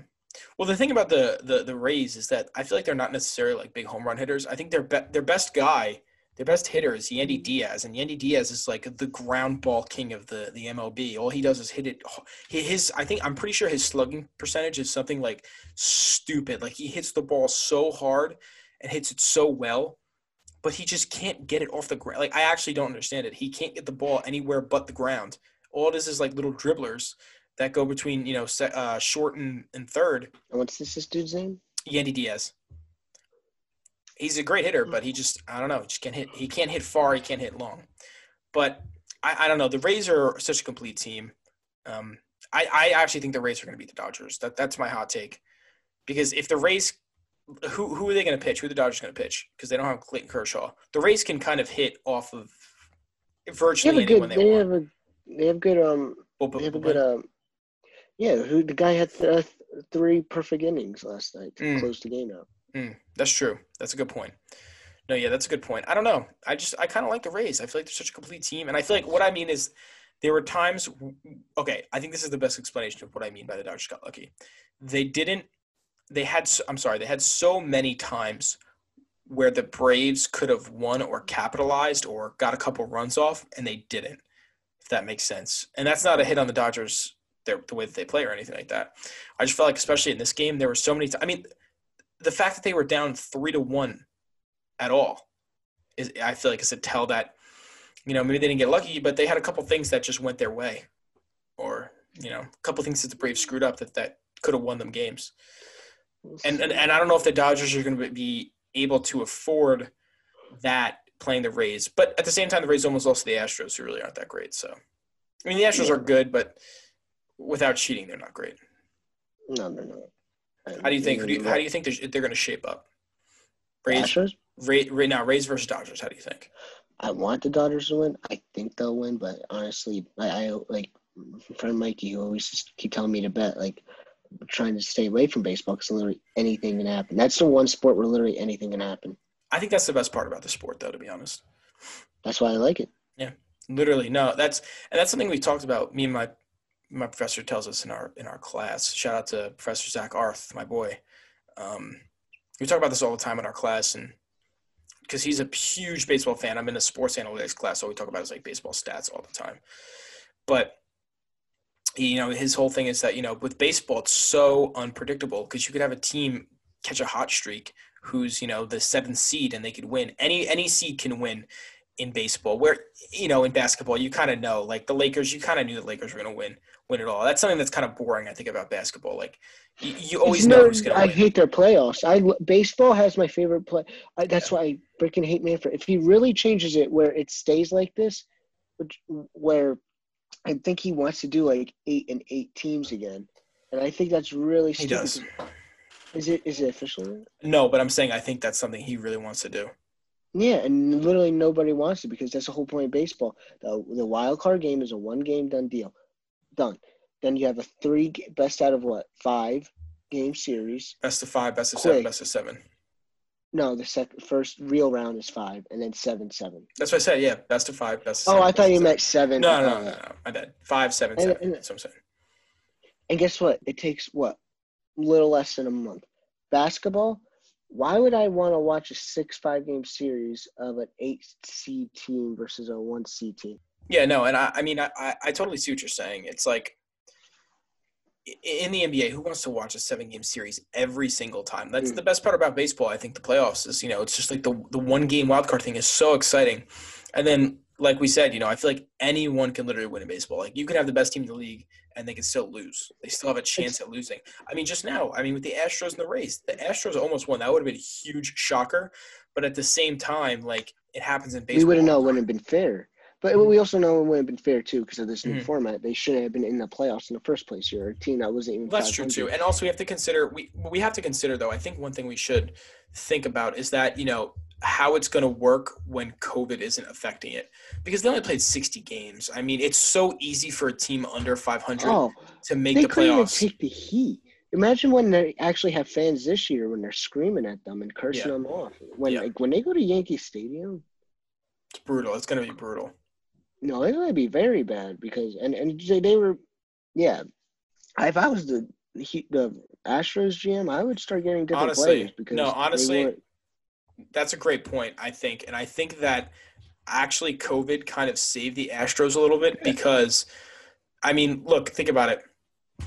Well, the thing about the, the the Rays is that I feel like they're not necessarily like big home run hitters. I think their be- their best guy their best hitter is Yandy Diaz, and Yandy Diaz is like the ground ball king of the the MLB. All he does is hit it. His, I think, I'm pretty sure his slugging percentage is something like stupid. Like he hits the ball so hard and hits it so well, but he just can't get it off the ground. Like I actually don't understand it. He can't get the ball anywhere but the ground. All it is is like little dribblers that go between you know uh, short and, and third. And what's this, this dude's name? Yandy Diaz he's a great hitter, but he just I don't know, just can't hit. He can't hit far. He can't hit long. But I, I don't know. The Rays are such a complete team. Um, I, I actually think the Rays are going to beat the Dodgers. That that's my hot take. Because if the Rays, who who are they going to pitch? Who are the Dodgers going to pitch? Because they don't have Clayton Kershaw. The Rays can kind of hit off of virtually they anyone good, they, they want. Have a, they have good um. But, but, they have a good um. Yeah, who the guy had th- uh, three perfect innings last night to Mm. close the game out. Mm, that's true. That's a good point. No, yeah, that's a good point. I don't know. I just I kind of like the Rays. I feel like they're such a complete team, and I feel like what I mean is there were times. Okay, I think this is the best explanation of what I mean by the Dodgers got lucky. They didn't. They had. I'm sorry. They had so many times where the Braves could have won or capitalized or got a couple runs off, and they didn't. If that makes sense, and that's not a hit on the Dodgers. Their, the way that they play or anything like that. I just felt like, especially in this game, there were so many. T- I mean, the fact that they were down three to one at all is I feel like it's a tell that you know maybe they didn't get lucky, but they had a couple things that just went their way, or you know a couple things that the Braves screwed up that that could have won them games. And, and and I don't know if the Dodgers are going to be able to afford that playing the Rays, but at the same time, the Rays almost lost to the Astros, who really aren't that great. So I mean, the Astros are good, but without cheating, they're not great. no, no, no. How do you think? Who do you, how do you think they're, they're going to shape up? Rays? Ray, right now, Rays versus Dodgers. How do you think? I want the Dodgers to win. I think they'll win, but honestly, I, I like my friend Mikey who always just keep telling me to bet. Like, trying to stay away from baseball because literally anything can happen. That's the one sport where literally anything can happen. I think that's the best part about the sport, though. To be honest, That's why I like it. Yeah, literally, no, that's and that's something we talked about. Me and my my professor tells us in our in our class. Shout out to Professor Zach Arth, my boy. Um, we talk about this all the time in our class, and because he's a huge baseball fan, I'm in a sports analytics class, so we talk about his like baseball stats all the time. But you know, his whole thing is that you know, with baseball, it's so unpredictable because you could have a team catch a hot streak who's you know the seventh seed and they could win. Any any seed can win in baseball. Where you know in basketball, you kind of know like the Lakers, you kind of knew the Lakers were going to win win it all. That's something that's kind of boring, I think, about basketball. Like you, you always know who's going to I win. hate their playoffs. I baseball has my favorite play. I, that's why I freaking hate Manfred. If he really changes it where it stays like this, which where I think he wants to do like eight and eight teams again, and I think that's really Stupid. He does. Is it is it official? No, but I'm saying I think that's something he really wants to do. Yeah, and literally nobody wants it because that's the whole point of baseball. The the wild card game is a one game done deal, done. Then you have a three best out of what five game series. Best of five, best of seven, best of seven. No, the second first real round is five, and then seven seven. That's what I said. Yeah, best of five, best of Oh, seven. I thought you seven. meant seven. No, no, Uh, no, no, no. My bad. Five, seven, And- seven. and- That's what I'm saying. And guess what? It takes what? Little less than a month. Basketball. Why would I want to watch a six five game series of an eight seed team versus a one seed team? Yeah, no, and I, I mean, I, I, totally see what you're saying. It's like in the NBA, who wants to watch a seven game series every single time? That's Mm. the best part about baseball. I think the playoffs is, you know, it's just like the the one game wild card thing is so exciting. And then, like we said, you know, I feel like anyone can literally win in baseball. Like you can have the best team in the league and they can still lose. They still have a chance at losing. I mean, just now, I mean, with the Astros in the race, the Astros almost won. That would have been a huge shocker. But at the same time, like it happens in baseball. we wouldn't know it wouldn't have been fair. But Mhm. we also know it wouldn't have been fair too because of this new Mhm. format. They shouldn't have been in the playoffs in the first place. You're a team that wasn't even. That's true too. And also we have to consider we we have to consider though, I think one thing we should think about is that, you know, how it's going to work when COVID isn't affecting it. Because they only played 60 games. I mean, it's so easy for a team under 500 Oh, to make they the couldn't even take the heat. Imagine when they actually have fans this year when they're screaming at them and cursing Yeah. them off. When Yeah. like when they go to Yankee Stadium, It's brutal. It's going to be brutal. No, it gonna be very bad because and and they, they were, yeah. If I was the the Astros GM, I would start getting different Honestly, players because no, honestly, that's a great point. I think, and I think that actually COVID kind of saved the Astros a little bit because, I mean, look, think about it. How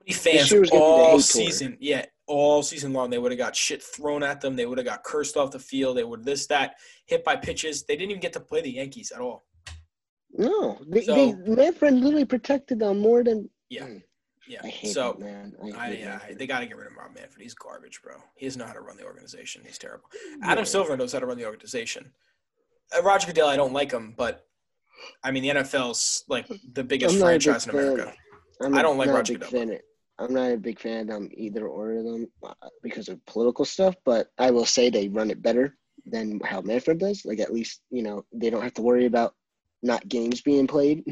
many fans year was gonna be the all hate tour. season? Yeah, all season long, they would have got shit thrown at them. They would have got cursed off the field. They would this, that, hit by pitches. They didn't even get to play the Yankees at all. No, they, So- they Manfred literally protected them more than. Yeah. Mm, Yeah. So that man. I, I, they got to get rid of Rob Manfred. He's garbage, bro. He doesn't know how to run the organization. He's terrible. Yeah. Adam Silver knows how to run the organization. Uh, Roger Goodell, I don't like him, but I mean the NFL's like the biggest I'm not a big franchise in. America. I'm I don't like Roger Goodell. fan. I'm not a big fan of them either or of them uh, because of political stuff. But I will say they run it better than how Manfred does. Like at least you know they don't have to worry about not games being played.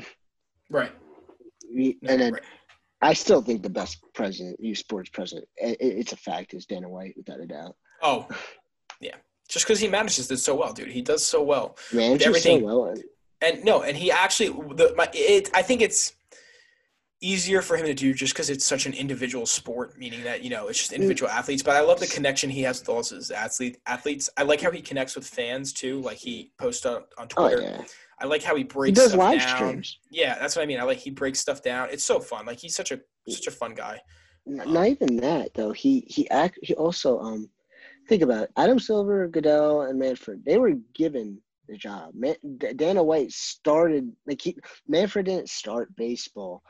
Right. We- No, and then right. I still think the best president, U Sports president, it's a fact, is Dana White without a doubt. Oh, yeah. Just because he manages this so well, dude. He does so well. Manages everything- so well. And, And no, and he actually the my it. I think it's easier for him to do just because it's such an individual sport, meaning that you know it's just individual athletes. But I love the connection he has with all his athlete athletes. I like how he connects with fans too. Like he posts on, on Twitter. oh Twitter. yeah, I like how he he breaks does stuff live down. streams. Yeah, that's what I mean. I like he breaks stuff down. It's so fun. Like he's such a such a fun guy. N- Not even that though. He he act. He also um, think about it. Adam Silver, Goodell, and Manfred. They were given the job. Man, Dana White started like he Manfred didn't start baseball.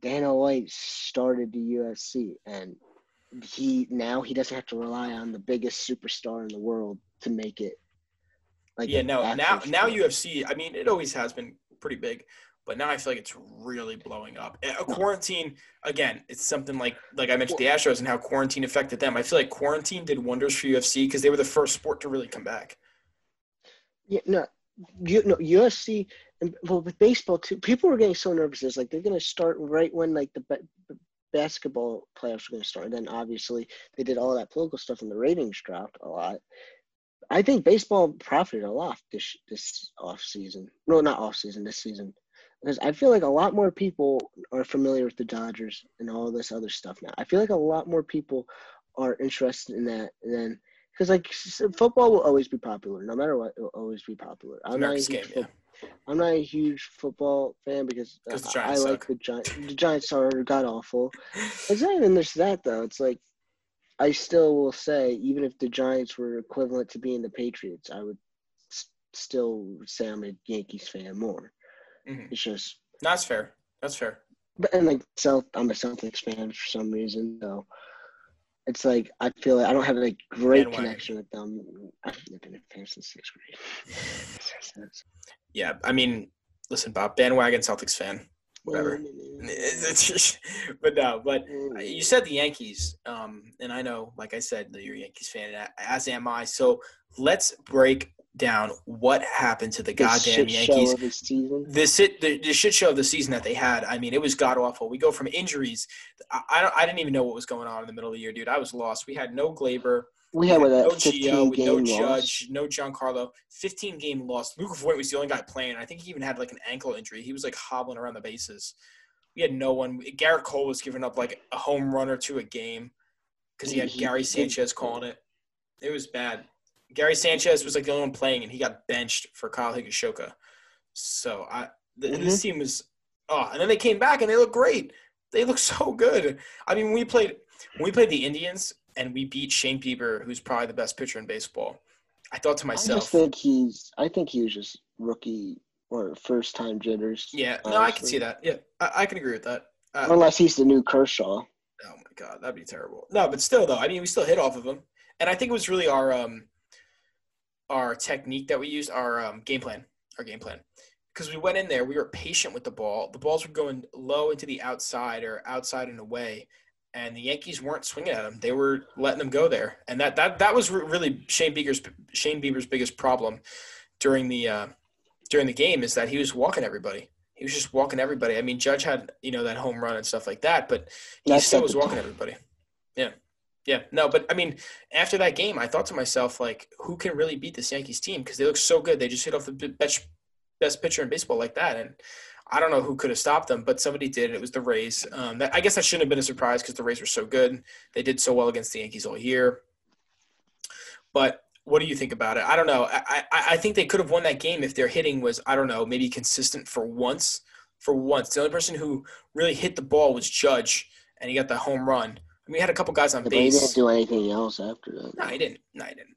Dana White started the UFC, and he now he doesn't have to rely on the biggest superstar in the world to make it. Like yeah, no. Now now. UFC. I mean, it always has been pretty big, but now I feel like it's really blowing up. A quarantine again. It's something like like I mentioned the Astros and how quarantine affected them. I feel like quarantine did wonders for UFC because they were the first sport to really come back. Yeah, no, you no USC and well with baseball too. People were getting so nervous. It's like they're gonna start right when like the ba- basketball playoffs are gonna start. And then obviously they did all that political stuff and the ratings dropped a lot. I think baseball profited a lot this this off season. No, not off season. This season. Because I feel like a lot more people are familiar with the Dodgers and all this other stuff now. I feel like a lot more people are interested in that than because like football will always be popular, no matter what. It will always be popular. I'm not, game, yeah. I'm not a huge football fan because uh, I like the Giants. The Giants are god awful. It's not even there's that though. It's like I still will say even if the Giants were equivalent to being the Patriots, I would s- still say I'm a Yankees fan more. Mhm. It's just That's fair. That's fair. but and like South, I'm a Celtics fan for some reason. So it's like I feel like I don't have a great connection with them. I've been a fan since sixth grade. (laughs) Yeah, I mean, listen, Bob, bandwagon Celtics fan, whatever. Mm-hmm. (laughs) but no, but mm-hmm. you said the Yankees, um, and I know, like I said, that you're a Yankees fan, and as am I. So let's break down what happened to the The goddamn Yankees. season. This it the, the shit show of the season that they had. I mean, it was god awful. We go from injuries. I I, don't, I didn't even know what was going on in the middle of the year, dude. I was lost. We had no Gleyber, We had with no a 15 Gio, with game no loss. Judge, no Giancarlo. 15 game loss. Luke Voit was the only guy playing. I think he even had like an ankle injury. He was like hobbling around the bases. We had no one. Gerrit Cole was giving up like a home run or two a game because he had He- Gary he- Sanchez calling it. It was bad. Gary Sanchez was like the only one playing, and he got benched for Kyle Higashioka. So I, th- Mm-hmm. this team was. Oh, and then they came back and they look great. They look (laughs) so good. I mean, we played when we played the Indians and we beat Shane Bieber, who's probably the best pitcher in baseball. I thought to myself, I just think he's. I think he was just rookie or first time jitters. yeah, no, I can see that. Yeah, I, I can agree with that. Uh, Unless he's the new Kershaw. Oh my god, that'd be terrible. No, but still though, I mean, we still hit off of him, and I think it was really our um our technique that we used, our um, game plan, our game plan, because we went in there, we were patient with the ball. The balls were going low into the outside or outside and away, and the Yankees weren't swinging at them; they were letting them go there, and that that that was really Shane Bieber's Shane Bieber's biggest problem during the uh, during the game is that he was walking everybody. He was just walking everybody. I mean, Judge had you know that home run and stuff like that, but he That's still was walking everybody. Yeah. Yeah. No, but I mean, after that game, I thought to myself, like, who can really beat this Yankees team? Because they look so good. They just hit off the best, best pitcher in baseball like that. And I don't know who could have stopped them, but somebody did. It was the Rays. Um, that, I guess that shouldn't have been a surprise because the Rays were so good. They did so well against the Yankees all year. But What do you think about it? I don't know. I, I, I think they could have won that game if their hitting was, I don't know, maybe consistent for once. For once. The only person who really hit the ball was Judge, and he got the home run. I mean, we had a couple guys on But he base. didn't do anything else after that. No, he didn't. No, he didn't.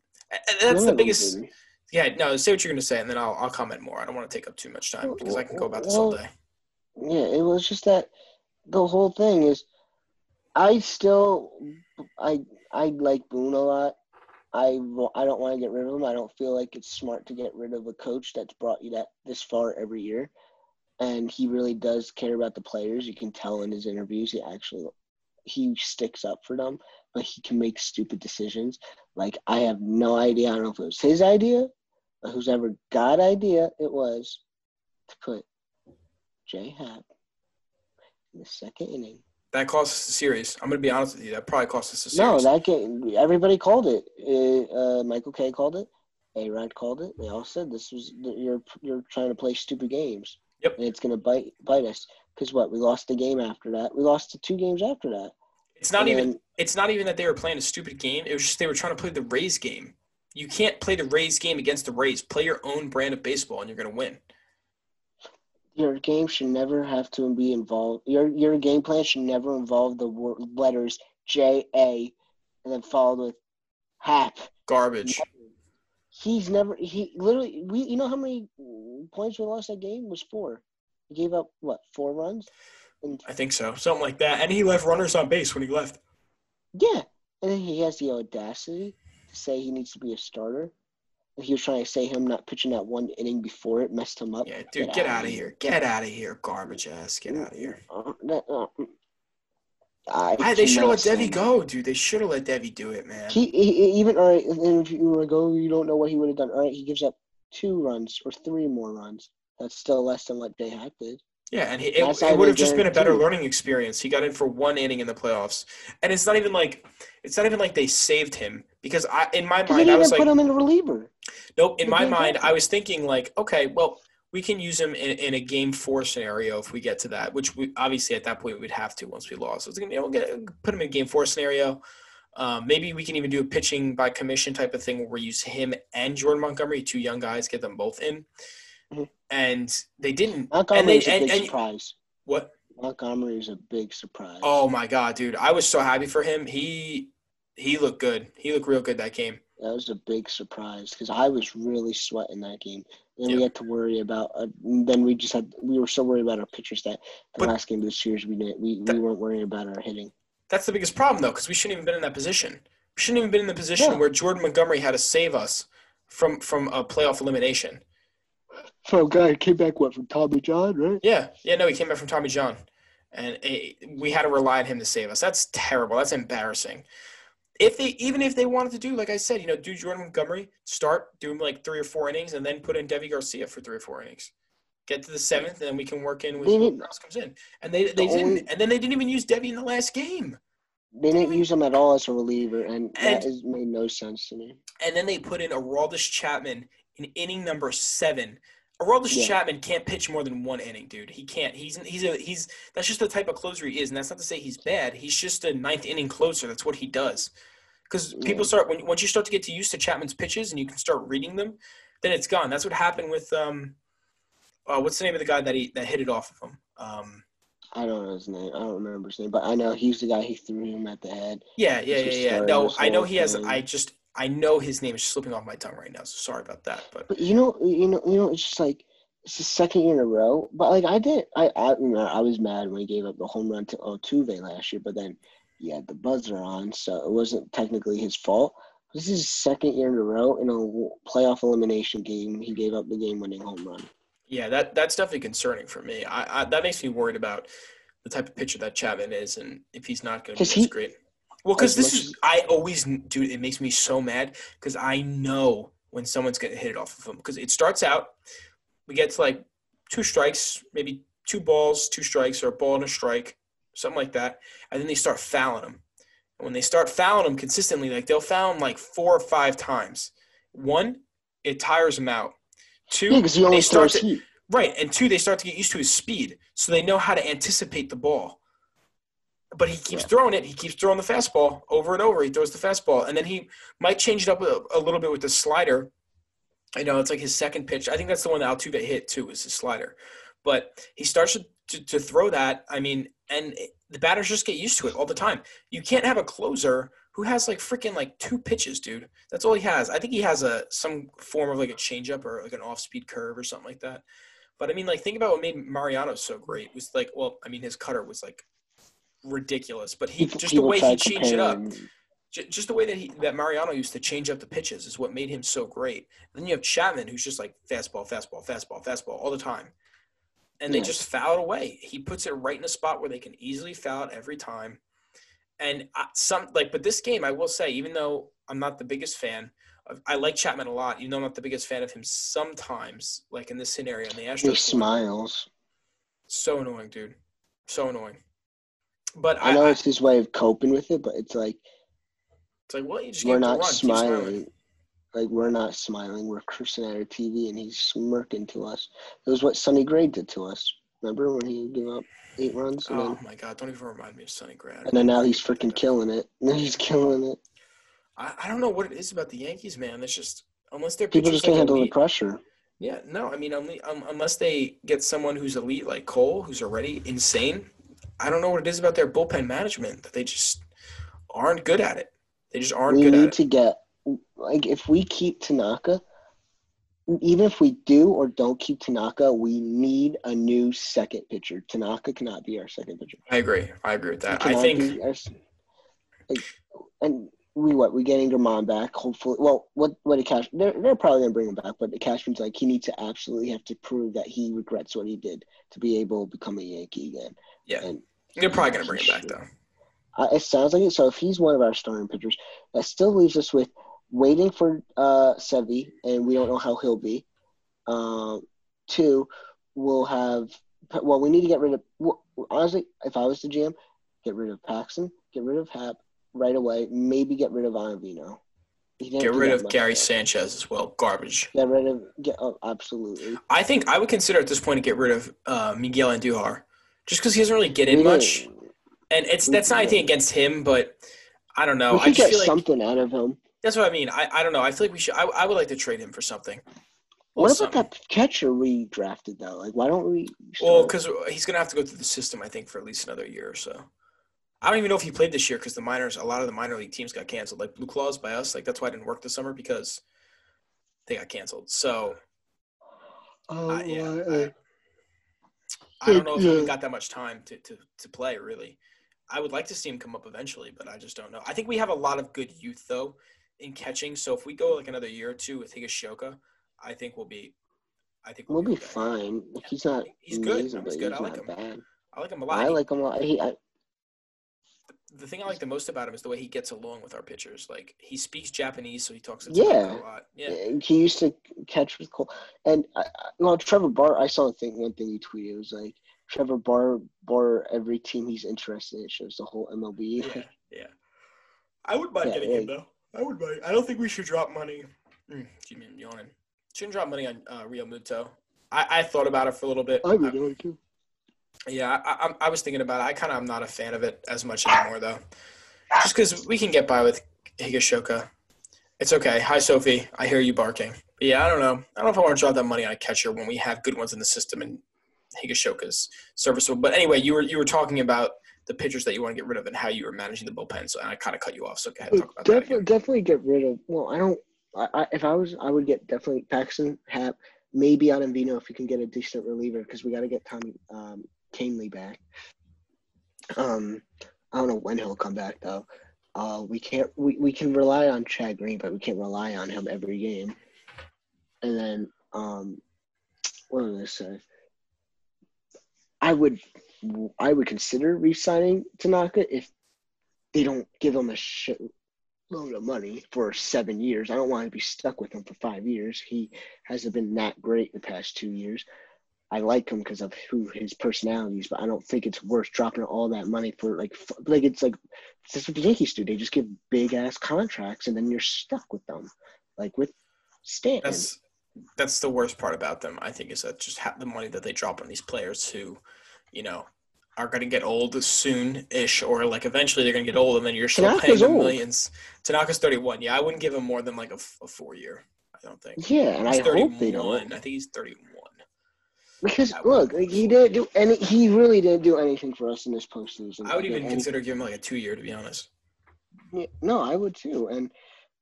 That's of the biggest. did. Yeah, no. Say what you're gonna say, and then I'll I'll comment more. I don't want to take up too much time because I can go about this all day. Yeah, it was just that the whole thing is I still I I like Boone a lot. I I don't want to get rid of him. I don't feel like it's smart to get rid of a coach that's brought you that this far every year. And he really does care about the players. You can tell in his interviews he actually he sticks up for them, but he can make stupid decisions. Like I have no idea. I don't know if it was his idea whose ever God idea it was to put Jay Happ in the second inning. That cost us the series. I'm gonna be honest with you. That probably cost us the series. No, that game. Everybody called it. Uh, Michael Kay called it. A Rod called it. They all said this was you're you're trying to play stupid games. Yep. And it's gonna bite bite us. Because what? We lost the game after that. We lost the two games after that. it's not And even. It's not even that they were playing a stupid game. It was just they were trying to play the Rays game. You can't play the Rays game against the Rays. Play your own brand of baseball, and you're gonna win. your game should never have to be involved. Your your game plan should never involve the wor- letters J A, and then followed with Happ. Garbage. He's never he literally we you know how many points we lost that game was four. He gave up what four runs, and I think so. Something like that. And he left runners on base when he left. yeah, and then he has the audacity to say he needs to be a starter. He was trying to say him not pitching that one inning before it messed him up. Yeah, dude, get out of here. Get out of here, garbage ass. Get out of here. Uh, that, uh, I they should have let Deivi go, dude. They should have let Deivi do it, man. He, he even all right. If you want to go, you don't know what he would have done. All right, he gives up two runs or three more runs. That's still less than what Jay Happ did. Yeah, and he, it, it would have just been a better guaranteed. learning experience. He got in for one inning in the playoffs, and it's not even like it's not even like they saved him because I, in my mind, I was like, put him in a reliever. nope. In my mind. I was thinking like, okay, well, we can use him in, in a game four scenario if we get to that, which we obviously at that point we'd have to once we lost. So it's gonna be, we'll get put him in a game four scenario. Um, maybe we can even do a pitching by commission type of thing where we use him and Jordan Montgomery, two young guys, get them both in. And they didn't. Montgomery's and a they, big and, and, surprise. what? Montgomery's a big surprise. Oh my god, dude! I was so happy for him. He he looked good. He looked real good that game. that was a big surprise because I was really sweating that game. Then Yeah. we had to worry about. Uh, then we just had. We were so worried about our pitchers that the But- last game of the series we didn't. We, That- we weren't worrying about our hitting. That's the biggest problem though, because we shouldn't even been in that position. We shouldn't even been in the position Yeah. where Jordan Montgomery had to save us from from a playoff elimination. (laughs) Oh, guy came back what from Tommy John, right? Yeah, yeah, no, he came back from Tommy John, and it, we had to rely on him to save us. That's terrible. That's embarrassing. If they even if they wanted to do, like I said, you know, do Jordan Montgomery, start do him like three or four innings, and then put in Deivi Garcia for three or four innings. Get to the seventh, and then we can work in with whoever else comes in. And they they The didn't, only- and then they didn't even use Deivi in the last game. They didn't use him at all as a reliever, and, And- that is, made no sense to me. And then they put in Aroldis Chapman in inning number seven. Aroldis Yeah. Chapman can't pitch more than one inning, dude. He can't. He's he's a he's that's just the type of closer he is, and that's not to say he's bad. He's just a ninth inning closer. That's what he does. Because people Yeah. start when once you start to get to used to Chapman's pitches and you can start reading them, then it's gone. That's what happened with um, uh, what's the name of the guy that he that hit it off of him? Um, I don't know his name. I don't remember his name, but I know he's the guy he threw him at the head. yeah, yeah, yeah, yeah. No, I know he has. thing. I just I know his name is slipping off my tongue right now. So sorry about that, but But you know, you know, you know, it's just like it's the second year in a row. But like I did, I I, I was mad when he gave up the home run to Altuve last year, but then he had the buzzer on, so it wasn't technically his fault. This is his second year in a row in a playoff elimination game. He gave up the game-winning home run. Yeah, that that's definitely concerning for me. I, I that makes me worried about the type of pitcher that Chapman is, and if he's not going to be he- great. Well, because this is I always dude, it makes me so mad because I know when someone's going to hit it off of him because it starts out, we get to like two strikes, maybe two balls, two strikes, or a ball and a strike, something like that, and then they start fouling him. And when they start fouling him consistently, like they'll foul him like four or five times. One, it tires him out. Two, Yeah, because he only they start to. Right, and two, they start to get used to his speed, so they know how to anticipate the ball. But he keeps Yeah. throwing it. He keeps throwing the fastball over and over. He throws the fastball, and then he might change it up a, a little bit with the slider. I know it's like his second pitch. I think that's the one that Altuve hit too, is his slider. But he starts to, to, to throw that. I mean, and the batters just get used to it all the time. You can't have a closer who has like freaking like two pitches, dude. That's all he has. I think he has a some form of like a changeup or like an off speed curve or something like that. But I mean, like think about what made Mariano so great. Was like, well, I mean, his cutter was like ridiculous, but he just the way he changed it up. J- just the way that he that Mariano used to change up the pitches is what made him so great. then you have Chapman, who's just like fastball, fastball, fastball, fastball all the time, and they Yeah. just foul it away. He puts it right in a spot where they can easily foul it every time. And I, some like, but this game, I will say, even though I'm not the biggest fan, of, I like Chapman a lot. Even though I'm not the biggest fan of him, sometimes, like in this scenario, in the Astros, He smiles. so annoying, dude, so annoying. But I I, know I, it's his way of coping with it, but it's like it's like, well, you just we're gave him a not. Smiling. smiling. Like we're not smiling. We're cursing at our TV, and he's smirking to us. It was what Sonny Gray did to us. Remember when he gave up eight runs, and, Oh then, my god! Don't even remind me of Sonny Gray. and then now he's freaking killing it. (laughs) And he's killing it. I, I don't know what it is about the Yankees, man. It's just unless they're People just can't handle the pressure. Yeah, no, I mean, um, unless they get someone who's elite like Cole, who's already insane. I don't know what it is about their bullpen management that they just aren't good at it. They just aren't we good at it. We need to get like if we keep Tanaka, even if we do or don't keep Tanaka, we need a new second pitcher. Tanaka cannot be our second pitcher. I agree. I agree with that. I think our like, and we what we getting German back. Hopefully, well, what what the cash they're they're probably gonna bring him back, but the Cashman's like he needs to absolutely have to prove that he regrets what he did to be able to become a Yankee again. Yeah. and they're probably gonna bring him back though. uh, it sounds like it. So if he's one of our starting pitchers, that still leaves us with waiting for uh, Sevi, and we don't know how he'll be. Um, two, we'll have. Well, we need to get rid of. Well, honestly, if I was the GM, get rid of Paxton, get rid of Happ right away. Maybe get rid of Ottavino. Get rid of Gary though. Sanchez as well. Garbage. Get rid of. Get oh, absolutely. I think I would consider at this point to get rid of uh, Miguel Andujar, just because he doesn't really get in We much. And it's we- that's not anything against him, but I don't know. we I just get feel like something out of him. that's what I mean. I, I don't know. I feel like we should. I, I would like to trade him for something. What about that catcher we drafted though? Like, why don't we? Well, because he's gonna have to go through the system, I think, for at least another year or so. I don't even know if he played this year because the minors, a lot of the minor league teams got canceled. Like Blue Claws by us, like that's why I didn't work this summer because they got canceled. So Oh, uh, yeah, uh, I, I don't know if he Yeah. got that much time to, to to play. Really, I would like to see him come up eventually, but I just don't know. I think we have a lot of good youth though in catching. So if we go like another year or two with Higashioka, I think we'll be. I think We'll be okay. fine. He's not He's good. amazing, He's but good. he's I like not him. bad. I like him a lot. I like him a lot. He, I, the thing I like the most about him is the way he gets along with our pitchers. Like he speaks Japanese, so he talks to Yeah. A lot. Yeah, he used to catch with Cole, and I, I, well, Trevor Bauer. I saw a thing. One thing he tweeted it was like Trevor Bauer. Bar every team he's interested in. Shows the whole MLB. yeah, (laughs) yeah. I would mind Yeah, getting him though. I would mind. I don't think we should drop money. Mm, excuse me, I'm yawning. Shouldn't drop money on uh, Realmuto. I, I thought about it for a little bit. I would like to. Yeah, I, I, I was thinking about it. I kind of am not a fan of it as much anymore, though. Just because we can get by with Higashioka. It's okay. Hi, Sophie. I hear you barking. But yeah, I don't know. I don't know if I want to drop that money on a catcher when we have good ones in the system and Higashioka's serviceable. But anyway, you were you were talking about the pitchers that you want to get rid of and how you were managing the bullpen. So and I kind of cut you off. So go ahead and talk about that. Definitely, Again. definitely get rid of. Well, I don't. I, I, if I was, I would get definitely Paxton, Happ, maybe on Vino if we can get a decent reliever because we got to get Tommy um, Kahnle back. Um, I don't know when he'll come back though. Uh, we can't. We, we can rely on Chad Green, but we can't rely on him every game. And then, um, what was I say? I would, I would consider re-signing Tanaka if they don't give him a shit load of money for seven years. I don't want to be stuck with him for five years. He hasn't been that great the past two years. I like him because of who his personality is, but I don't think it's worth dropping all that money for like f- like it's like that's what the Yankees do. They just give big ass contracts and then you're stuck with them, like with Stanton. That's that's the worst part about them. I think is that just ha- the money that they drop on these players who, you know, are going to get old soon-ish, or like eventually they're going to get old, and then you're still Tanaka's paying them old. millions. Tanaka's 31. Yeah, I wouldn't give him more than like a, f- a four-year. I don't think. Yeah, and He's I hope they don't. I think he's 31. Because look, like, he didn't do any. He really didn't do anything for us in this postseason. I would even consider giving him like a two-year, to be honest. Yeah, no, I would too. And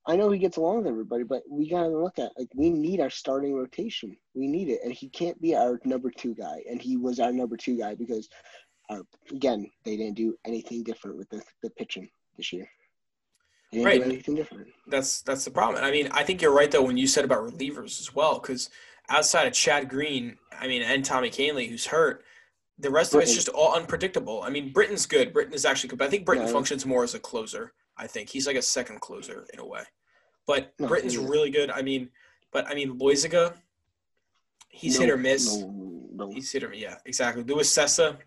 I know he gets along with everybody, but we gotta look at like we need our starting rotation. We need it, and he can't be our number two guy. And he was our number two guy because, our, again, they didn't do anything different with the, the pitching this year. Right. anything different. That's that's the problem. And I mean, I think you're right though when you said about relievers as well, because outside of Chad Green, I mean, and Tommy Kahnle, who's hurt, the rest of it's just all unpredictable. I mean, Britton's good. Britton is actually good, but I think Britain Yeah. functions more as a closer. I think he's like a second closer in a way. But No, is. really good. I mean, but I mean, Loaisiga, he's hit or miss. No, no. He's hit or. Yeah, exactly. Luis Cessa,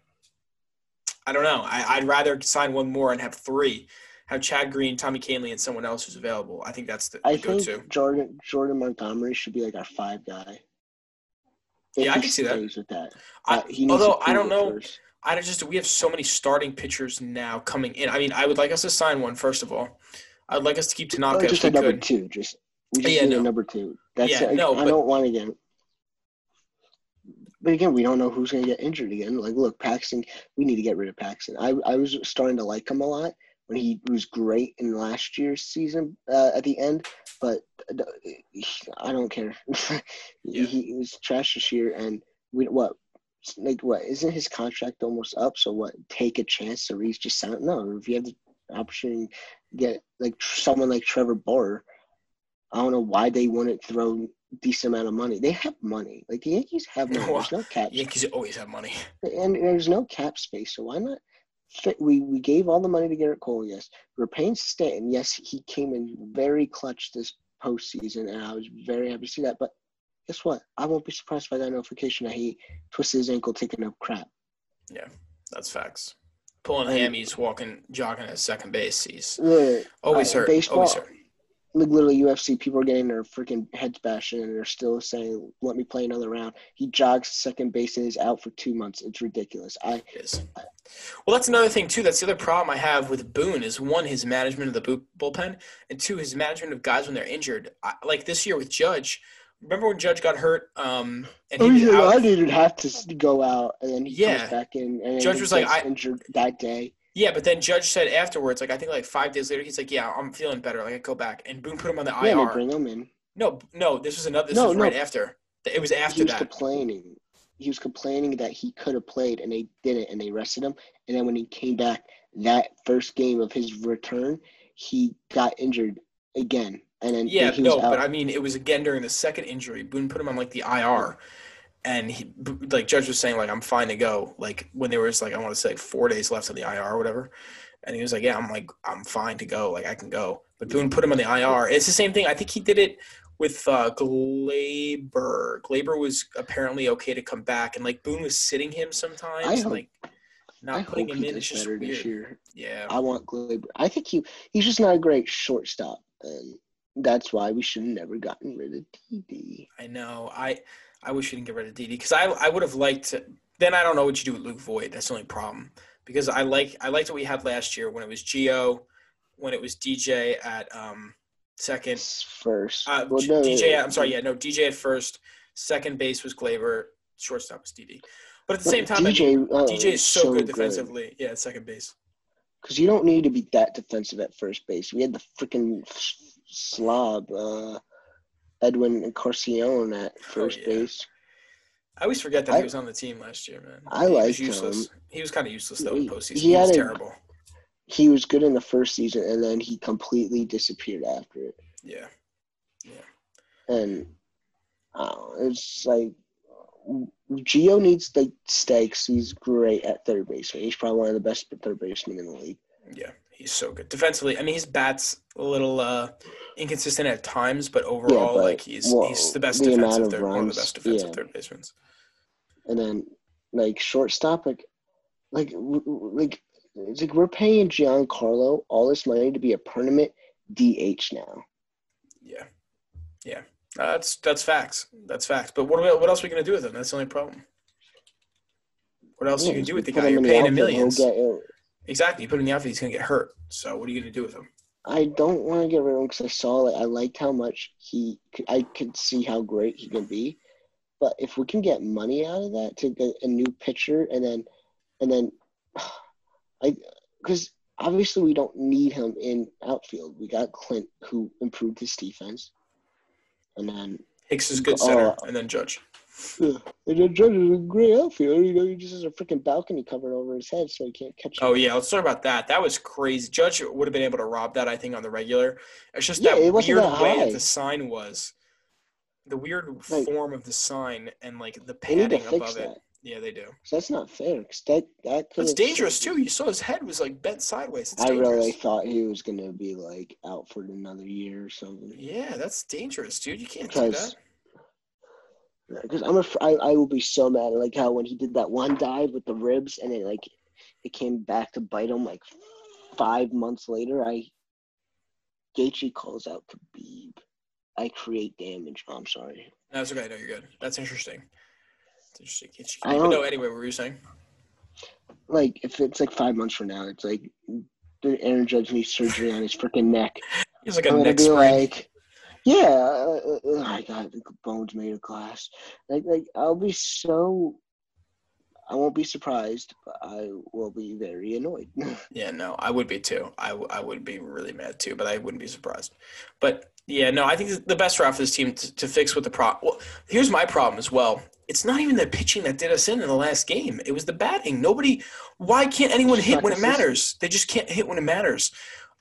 I don't know. I, I'd rather sign one more and have three. Have Chad Green, Tommy Kahnle, and someone else who's available. I think that's the, I go-to. think Jordan Jordan Montgomery should be like our five guy. Yeah, I can see that. With that. I, although I don't know, first. I just we have so many starting pitchers now coming in. I mean, I would like us to sign one first of all. I'd like us to keep Or Tanaka if just a number could. two. Just we just Yeah, need no. a number two. That's Yeah, it. no, I but- don't want to get. But again, we don't know who's going to get injured again. Like, look, Paxton, we need to get rid of Paxton. I I was starting to like him a lot when he was great in last year's season uh, at the end, but uh, I don't care. (laughs) Yeah. he, was trash this year, and we what like what isn't his contract almost up? So what? Take a chance to reach just sign? No, if you have the opportunity to get like tr- someone like Trevor Bauer, I don't know why they wouldn't throw decent amount of money. They have money. Like the Yankees have money. (laughs) There's no cap, Yankees always have money. and there's no cap space. So why not? We we gave all the money to Gerrit Cole. Yes, we're paying Stanton. Yes, he came in very clutch this postseason, and I was very happy to see that. But guess what? I won't be surprised by that notification that he twisted his ankle taking up crap. Yeah, that's facts. Pulling And- hammies, walking, jogging at second base. He's Look, always Uh, hurt. baseball- Always hurt. Like literally UFC, people are getting their freaking heads bashed in, and they're still saying, "Let me play another round." He jogs second base and is out for two months. It's ridiculous. I It is. Well, that's another thing too. That's the other problem I have with Boone is one, his management of the bullpen, and two, his management of guys when they're injured. I, like this year with Judge. Remember when Judge got hurt? Um, and Oh, he was. I didn't have to go out, and then he Yeah. comes back in, and Judge was like, I- injured that day. Yeah, but then Judge said afterwards, like I think like five days later, he's like, "Yeah, I'm feeling better. Like I go back." And Boone put him on the Yeah, IR. bring him in. No, no, this was another. This No, was no. right after. It was after he was that. complaining. He was complaining that he could have played, and they didn't, and they rested him. And then when he came back, that first game of his return, he got injured again, and then Yeah, no, but I mean, it was again during the second injury. Boone put him on like the IR, and he, like Judge was saying, like I'm fine to go. Like when there was like I want to say like four days left on the IR or whatever, and he was like, yeah, I'm like I'm fine to go. Like I can go. But Boone put him on the IR. It's the same thing. I think he did it with uh, Gleyber. Gleyber was apparently okay to come back, and like Boone was sitting him sometimes, I hope- like not I putting him in. It's just weird. this year. Yeah. I want Gleyber. I think he he's just not a great shortstop, and that's why we should have never gotten rid of TD. I know. I I wish we didn't get rid of Didi because I I would have liked to. Then I don't know what you do with Luke Voit. That's the only problem because I like I liked what we had last year when it was Geo, when it was DJ at um second. First, Uh, Well, no, DJ. At, I'm sorry. Yeah, no. DJ at first. Second base was Gleyber. Shortstop was Didi. But at the same time, I DJ, uh, DJ is so, good defensively. Yeah, at second base. because you don't need to be that defensive at first base. We had the freaking slob uh, Edwin Corcion at first Oh, yeah. base. I always forget that I- he was on the team last year, man. I he was liked useless. him. He was kind of useless though in postseason. he He, was a- terrible. He was good in the first season, and then he completely disappeared after it. Yeah. Yeah. And it's like Gio needs stay 'cause he's great at third base. He's probably one of the best third basemen in the league. Yeah, he's so good defensively. I mean, his bat's a little uh, inconsistent at times, but overall, but, like he's well, he's the best the defensive of third, one of the best defensive yeah. third basemen. And then like shortstop, like like like it's like we're paying Giancarlo all this money to be a permanent DH now. Yeah, yeah, Uh, that's that's facts. That's facts. But what about, what else are we gonna do with him? That's the only problem. What else are you Yeah, gonna do with the guy? You're paying him he'll millions. get. Exactly. You put him in the outfield, he's gonna get hurt. So what are you gonna do with him? I don't want to get rid of him because I saw like I liked how much he. could- I could see how great he can be, but if we can get money out of that to get a new pitcher and then, and then, (sighs) I because obviously we don't need him in outfield. We got Clint who improved his defense, and then Hicks is good Oh. center, uh, and then Judge. Yeah, and then Judge is a great outfielder. You know, he just has a freaking balcony covered over his head, so he can't catch. Oh it. yeah, let's talk about that. That was crazy. Judge would have been able to rob that, I think, on the regular. It's just Yeah, that it weird that way that the sign was. The weird Like- form of the sign and like the They need to padding above it. Yeah, they do. 'Cause that's not fair. 'cause that that could. It's dangerous too. You saw his head was like bent sideways. It's I dangerous. really thought he was gonna be like out for another year or something. Yeah, that's dangerous, dude. You can't do that. Because I'm af- I, I will be so mad like how when he did that one dive with the ribs and it like it came back to bite him like five months later. I Gaethje calls out Khabib. I create damage. Oh, I'm sorry. That's okay. No, you're good. That's interesting. It's interesting. I don't- no, anyway, what were you saying? Like if it's like five months from now, it's like the Aaron Judge needs surgery on his freaking neck. (laughs) He's like a I'm neck sprain. like, yeah, uh, uh, I got the bones made of glass. Like, like I'll be so. I won't be surprised, but I will be very annoyed. (laughs) Yeah, no, I would be too. I, w- I would be really mad too, but I wouldn't be surprised. But yeah, no, I think the best route for this team to, to fix what the problem. Well, here's my problem as well. It's not even the pitching that did us in in the last game. It was the batting. Nobody. Why can't anyone hit when it matters? They just can't hit when it matters.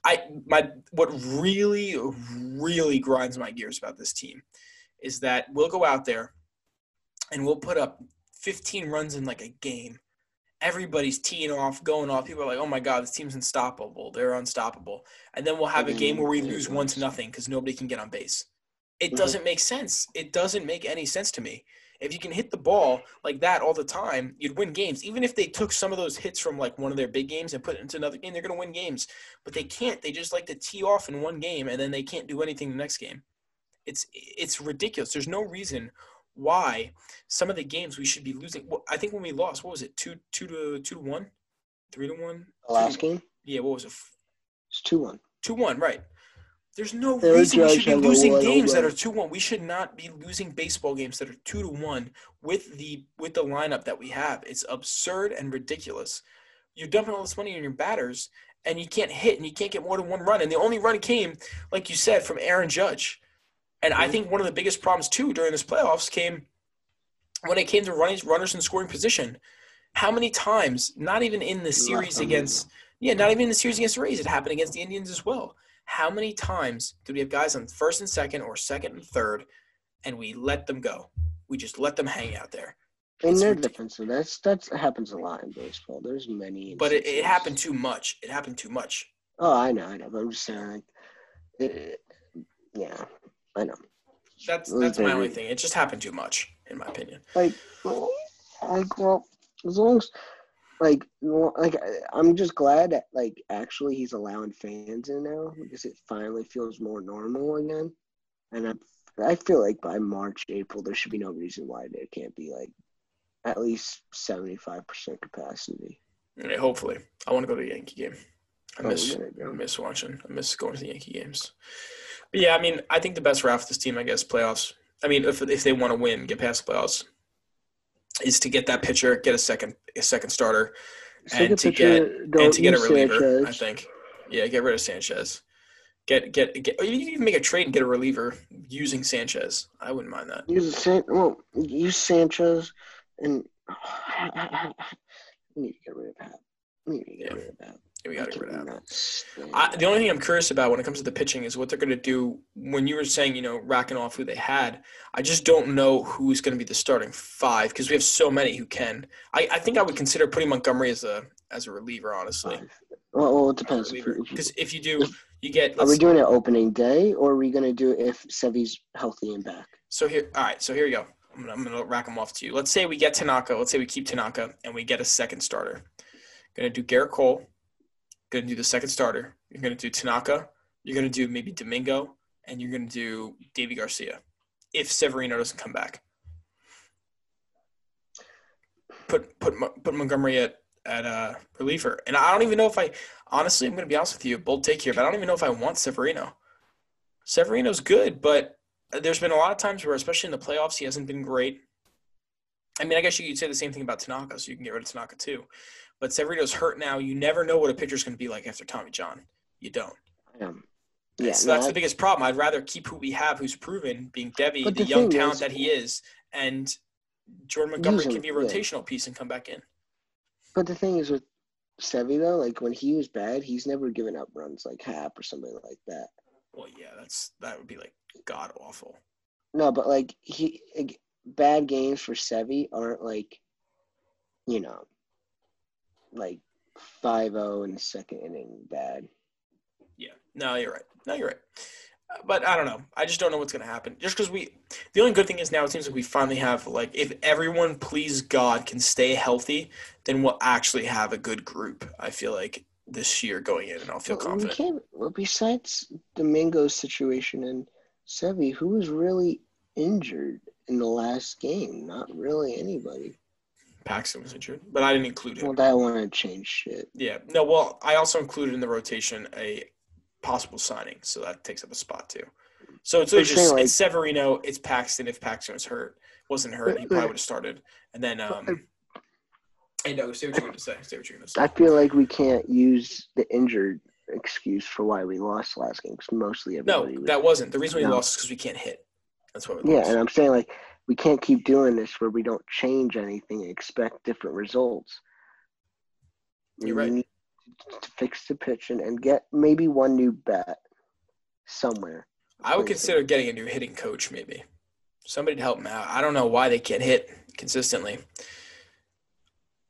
I my what really really grinds my gears about this team is that we'll go out there and we'll put up 15 runs in like a game everybody's teeing off, going off. People are like, "Oh my god, this team's unstoppable. They're unstoppable." And then we'll have a game where we lose one to nothing because nobody can get on base. It Mhm. doesn't make sense. It doesn't make any sense to me. If you can hit the ball like that all the time, you'd win games. Even if they took some of those hits from like one of their big games and put it into another game, they're going to win games. But they can't. They just like to tee off in one game and then they can't do anything the next game. It's it's ridiculous. There's no reason why some of the games we should be losing. Well, I think when we lost, what was it? Two two to two to one, three to one. The last game, Yeah, what was it? it's two one. Two one, right? There's no Aaron reason we should be losing one games that are two one. We should not be losing baseball games that are two to one with the with the lineup that we have. It's absurd and ridiculous. You're dumping all this money on your batters, and you can't hit, and you can't get more than one run. And the only run came, like you said, from Aaron Judge. And I Mhm. think one of the biggest problems too during this playoffs came when it came to running runners in scoring position. How many times, not even in the series against, yeah, not even in the series against the Rays, it happened against the Indians as well. How many times did we have guys on first and second or second and third, and we let them go? We just let them hang out there. And It's they're ridiculous. defensive. That's that's happens a lot in baseball. There's many. But it, it happened too much. It happened too much. Oh, I know, I know. But I'm just saying, like, it, yeah, I know. That's that's my only thing. It just happened too much, in my opinion. like, like, well, as long as, like, like, I'm just glad that, like, actually he's allowing fans in now because it finally feels more normal again, and I, I feel like by March, April, there should be no reason why there can't be like at least seventy five percent capacity. Yeah, hopefully, I want to go to the Yankee game. I Oh, miss I miss watching. I miss going to the Yankee games. But yeah, I mean, I think the best route for this team, I guess, playoffs. I mean, if if they want to win, get past the playoffs, is to get that pitcher, get a second a second starter, Second and to pitcher, get and to get a reliever. I think. Yeah, get rid of Sanchez. Get get get. You can even make a trade and get a reliever using Sanchez. I wouldn't mind that. Use San- well, use Sanchez, and (sighs) we need to get rid of that. We need to get Yeah. rid of that. We got to get rid of that. I, the only thing I'm curious about when it comes to the pitching is what they're going to do. When you were saying, you know, racking off who they had, I just don't know who's going to be the starting five because we have so many who can. I, I think I would consider putting Montgomery as a as a reliever, honestly. Well, well, it depends. If, you- if, Because if you do, you get. are we doing it opening day, or are we going to do it if Sevy's healthy and back? So here, all right. So here you go. I'm gonna, I'm gonna rack them off to you. Let's say we get Tanaka. Let's say we keep Tanaka and we get a second starter. Gonna do Gerrit Cole. Gonna do the second starter. You're gonna do Tanaka. You're gonna do maybe Domingo, and you're gonna do Deivi Garcia, if Severino doesn't come back. Put put put put Montgomery at at uh, reliever, and I don't even know if I honestly I'm going to be honest with you, bold take here, but I don't even know if I want Severino. Severino's good, but there's been a lot of times where, especially in the playoffs, he hasn't been great. I mean, I guess you could say the same thing about Tanaka, so you can get rid of Tanaka too. But Severino's hurt now. You never know what a pitcher's going to be like after Tommy John. You don't. Um, yeah, so no, that's I- the biggest problem. I'd rather keep who we have, who's proven, being Deivi, the, the young talent is- that he is, and Jordan Montgomery him, can be a yeah. rotational piece and come back in. But the thing is with Sevy though, like when he was bad, he's never given up runs like Happ or somebody like that. Well, yeah, that's that would be like god awful. No, but like he like, bad games for Sevy aren't like, you know, like 5-0 in the second inning bad. Yeah, no, you're right. No, you're right. Uh, But I don't know. I just don't know what's going to happen. Just because we, the only good thing is now it seems like we finally have like if everyone, please God, can stay healthy, then we'll actually have a good group. I feel like this year going in, and I'll feel Well, we confident. can't. Well, besides Domingo's situation and Sevy, who was really injured in the last game? Not really anybody. Paxton was injured, but I didn't include him. Well, that wouldn't change shit. Yeah. No, well, I also included in the rotation a possible signing, so that takes up a spot too. So it's just saying, it's Severino, it's Paxton. If Paxton was hurt, wasn't hurt, he probably would have started. And then um I know, say what you're gonna say. Say what you're gonna say. I feel like we can't use the injured excuse for why we lost last game because mostly No, everybody was. that wasn't. The reason we No. lost is because we can't hit. That's what. we yeah, lost. and I'm saying like we can't keep doing this where we don't change anything and expect different results. You're We right. need to fix the pitching and get maybe one new bat somewhere. I would consider getting a new hitting coach, maybe. Somebody to help them out. I don't know why they can't hit consistently.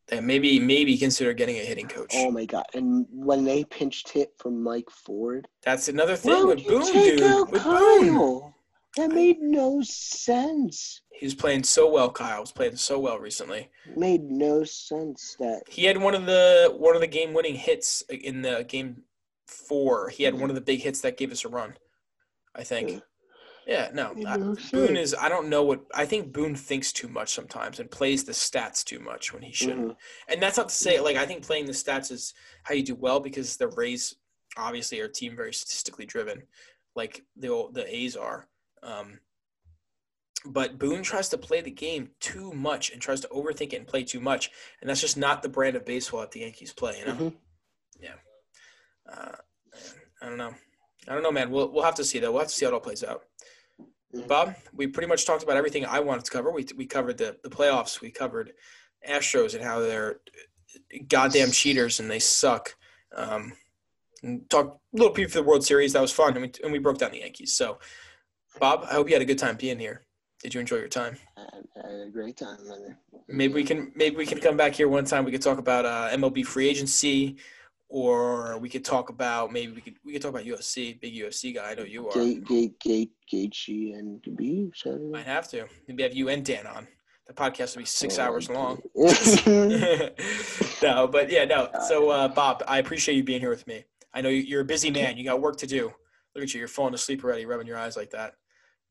And maybe maybe consider getting a hitting coach. Oh my god! And when they pinched hit from Mike Ford, That's another thing with Boone, dude. With Boone. That made no sense. He was playing so well, Kyle. was playing so well recently. Made no sense that He had one of the one of the game winning hits in the game four. He had one of the big hits that gave us a run. I think. Yeah. Yeah, no. I- Boone is I don't know what I think Boone thinks too much sometimes and plays the stats too much when he shouldn't. Mhm. And that's not to say like I think playing the stats is how you do well because the Rays obviously are a team very statistically driven, like the the A's are. Um, but Boone tries to play the game too much and tries to overthink it and play too much, and that's just not the brand of baseball that the Yankees play. You know, Mhm. uh, I don't know. I don't know, man. We'll we'll have to see though. We'll have to see how it all plays out. Mhm. Bob, we pretty much talked about everything I wanted to cover. We we covered the the playoffs. We covered Astros and how they're goddamn cheaters and they suck. Um, and talked a little bit for the World Series. That was fun, and we and we broke down the Yankees. So, Bob, I hope you had a good time being here. Did you enjoy your time? I had a great time, man. Maybe we can maybe we can come back here one time. We could talk about uh, MLB free agency, or we could talk about maybe we could we could talk about UFC. Big UFC guy, I know you are. Gate, Gate, Gate, Gaethje, and Khabib. Saturday. Might have to. Maybe have you and Dan on. The podcast will be six hours long. long. (laughs) (laughs) no, but yeah, no. So, uh, Bob, I appreciate you being here with me. I know you're a busy man. You got work to do. Look at you. You're falling asleep already, rubbing your eyes like that.